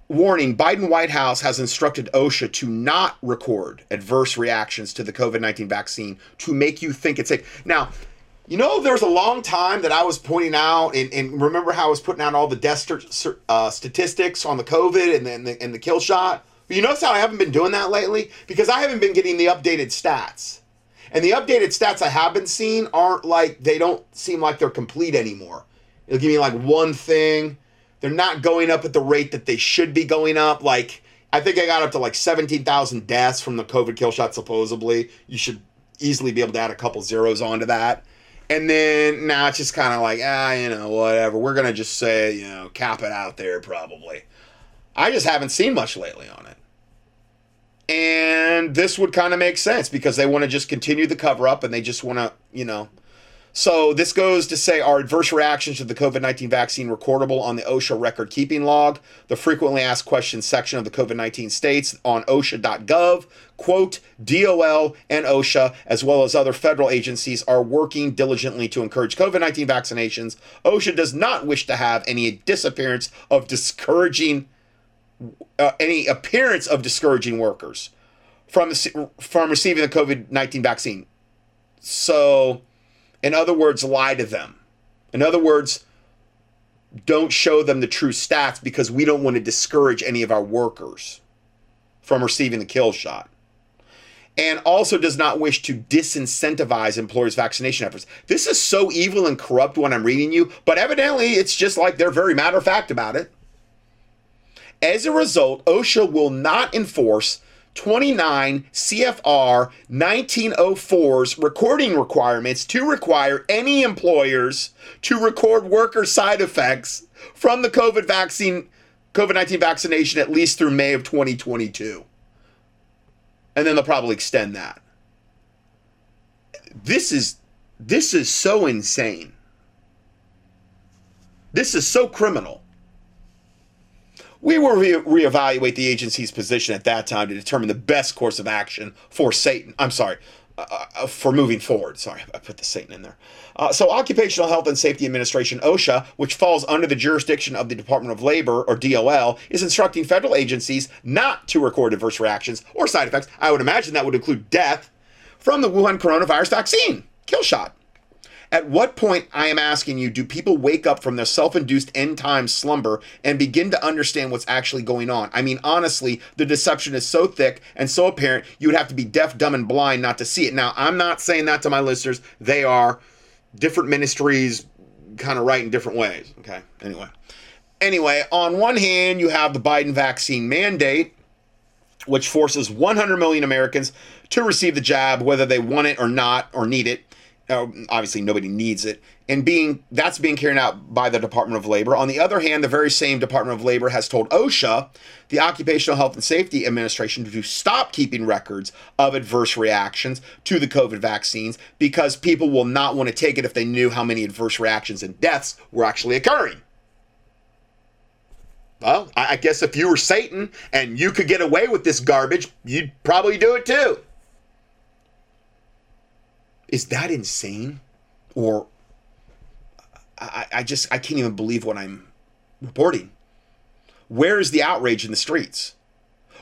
Warning Biden White House has instructed OSHA to not record adverse reactions to the COVID 19 vaccine to make you think it's safe. Now, you know, there was a long time that I was pointing out, and, and remember how I was putting out all the death uh, statistics on the COVID and then the, and the kill shot? But you notice how I haven't been doing that lately? Because I haven't been getting the updated stats. And the updated stats I have been seeing aren't like, they don't seem like they're complete anymore. It'll give me like one thing. They're not going up at the rate that they should be going up. Like, I think I got up to like 17,000 deaths from the COVID kill shot, supposedly. You should easily be able to add a couple zeros onto that. And then now it's just kind of like, ah, you know, whatever. We're going to just say, you know, cap it out there probably. I just haven't seen much lately on it. And this would kind of make sense because they want to just continue the cover up and they just want to, you know. So this goes to say our adverse reactions to the COVID 19 vaccine recordable on the OSHA record keeping log? The frequently asked questions section of the COVID 19 states on OSHA.gov. Quote, DOL and OSHA, as well as other federal agencies, are working diligently to encourage COVID 19 vaccinations. OSHA does not wish to have any disappearance of discouraging uh, any appearance of discouraging workers from from receiving the COVID nineteen vaccine. So, in other words, lie to them. In other words, don't show them the true stats because we don't want to discourage any of our workers from receiving the kill shot. And also does not wish to disincentivize employers' vaccination efforts. This is so evil and corrupt when I'm reading you, but evidently it's just like they're very matter of fact about it. As a result, OSHA will not enforce 29 CFR 1904's recording requirements to require any employers to record worker side effects from the COVID vaccine COVID-19 vaccination at least through May of 2022. And then they'll probably extend that. This is this is so insane. This is so criminal. We will re- reevaluate the agency's position at that time to determine the best course of action for Satan. I'm sorry, uh, uh, for moving forward. Sorry, I put the Satan in there. Uh, so, Occupational Health and Safety Administration, OSHA, which falls under the jurisdiction of the Department of Labor, or DOL, is instructing federal agencies not to record adverse reactions or side effects. I would imagine that would include death from the Wuhan coronavirus vaccine, kill shot. At what point, I am asking you, do people wake up from their self induced end time slumber and begin to understand what's actually going on? I mean, honestly, the deception is so thick and so apparent, you would have to be deaf, dumb, and blind not to see it. Now, I'm not saying that to my listeners. They are different ministries, kind of right in different ways. Okay, anyway. Anyway, on one hand, you have the Biden vaccine mandate, which forces 100 million Americans to receive the jab, whether they want it or not or need it obviously nobody needs it and being that's being carried out by the department of labor. On the other hand the very same department of labor has told osha the occupational health and safety administration to stop keeping records of adverse reactions to the covid vaccines because people will not want to take it if they knew how many adverse reactions and deaths were actually occurring. Well i guess if you were satan and you could get away with this garbage you'd probably do it too is that insane? Or I, I just I can't even believe what I'm reporting. Where is the outrage in the streets?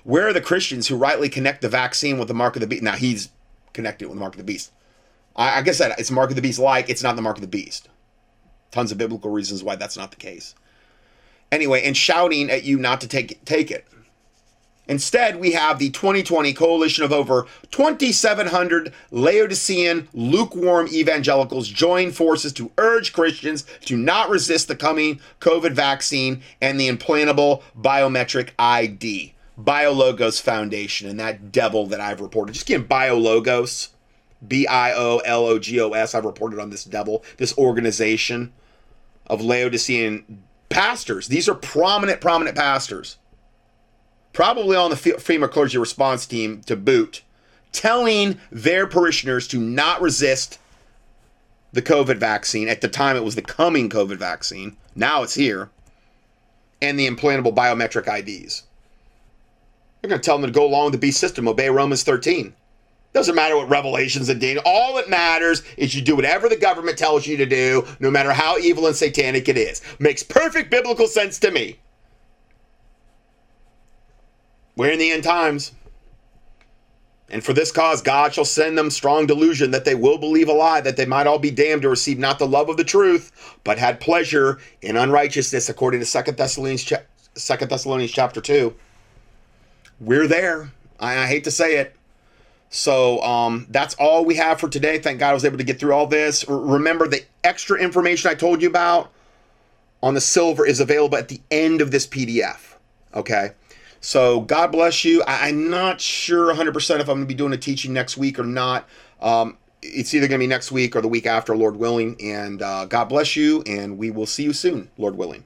Where are the Christians who rightly connect the vaccine with the mark of the beast? Now he's connected with the mark of the beast. I, I guess that it's mark of the beast like it's not the mark of the beast. Tons of biblical reasons why that's not the case. Anyway, and shouting at you not to take take it. Instead, we have the 2020 coalition of over 2,700 Laodicean lukewarm evangelicals join forces to urge Christians to not resist the coming COVID vaccine and the implantable biometric ID. BioLogos Foundation and that devil that I've reported. Just give BioLogos, B I O L O G O S. I've reported on this devil, this organization of Laodicean pastors. These are prominent, prominent pastors probably on the FEMA clergy response team to boot, telling their parishioners to not resist the COVID vaccine. At the time, it was the coming COVID vaccine. Now it's here. And the implantable biometric IDs. They're going to tell them to go along with the beast system, obey Romans 13. Doesn't matter what revelations and data. All that matters is you do whatever the government tells you to do, no matter how evil and satanic it is. Makes perfect biblical sense to me. We're in the end times. And for this cause, God shall send them strong delusion that they will believe a lie, that they might all be damned to receive not the love of the truth, but had pleasure in unrighteousness, according to Second Thessalonians, cha- 2 Thessalonians chapter 2. We're there. I, I hate to say it. So um, that's all we have for today. Thank God I was able to get through all this. R- remember, the extra information I told you about on the silver is available at the end of this PDF. Okay. So God bless you. I, am not sure 100% if I'm going to be doing a teaching next week or not. Um, it's either going to be next week or the week after, Lord willing. And uh, God bless you, and we will see you soon, Lord willing.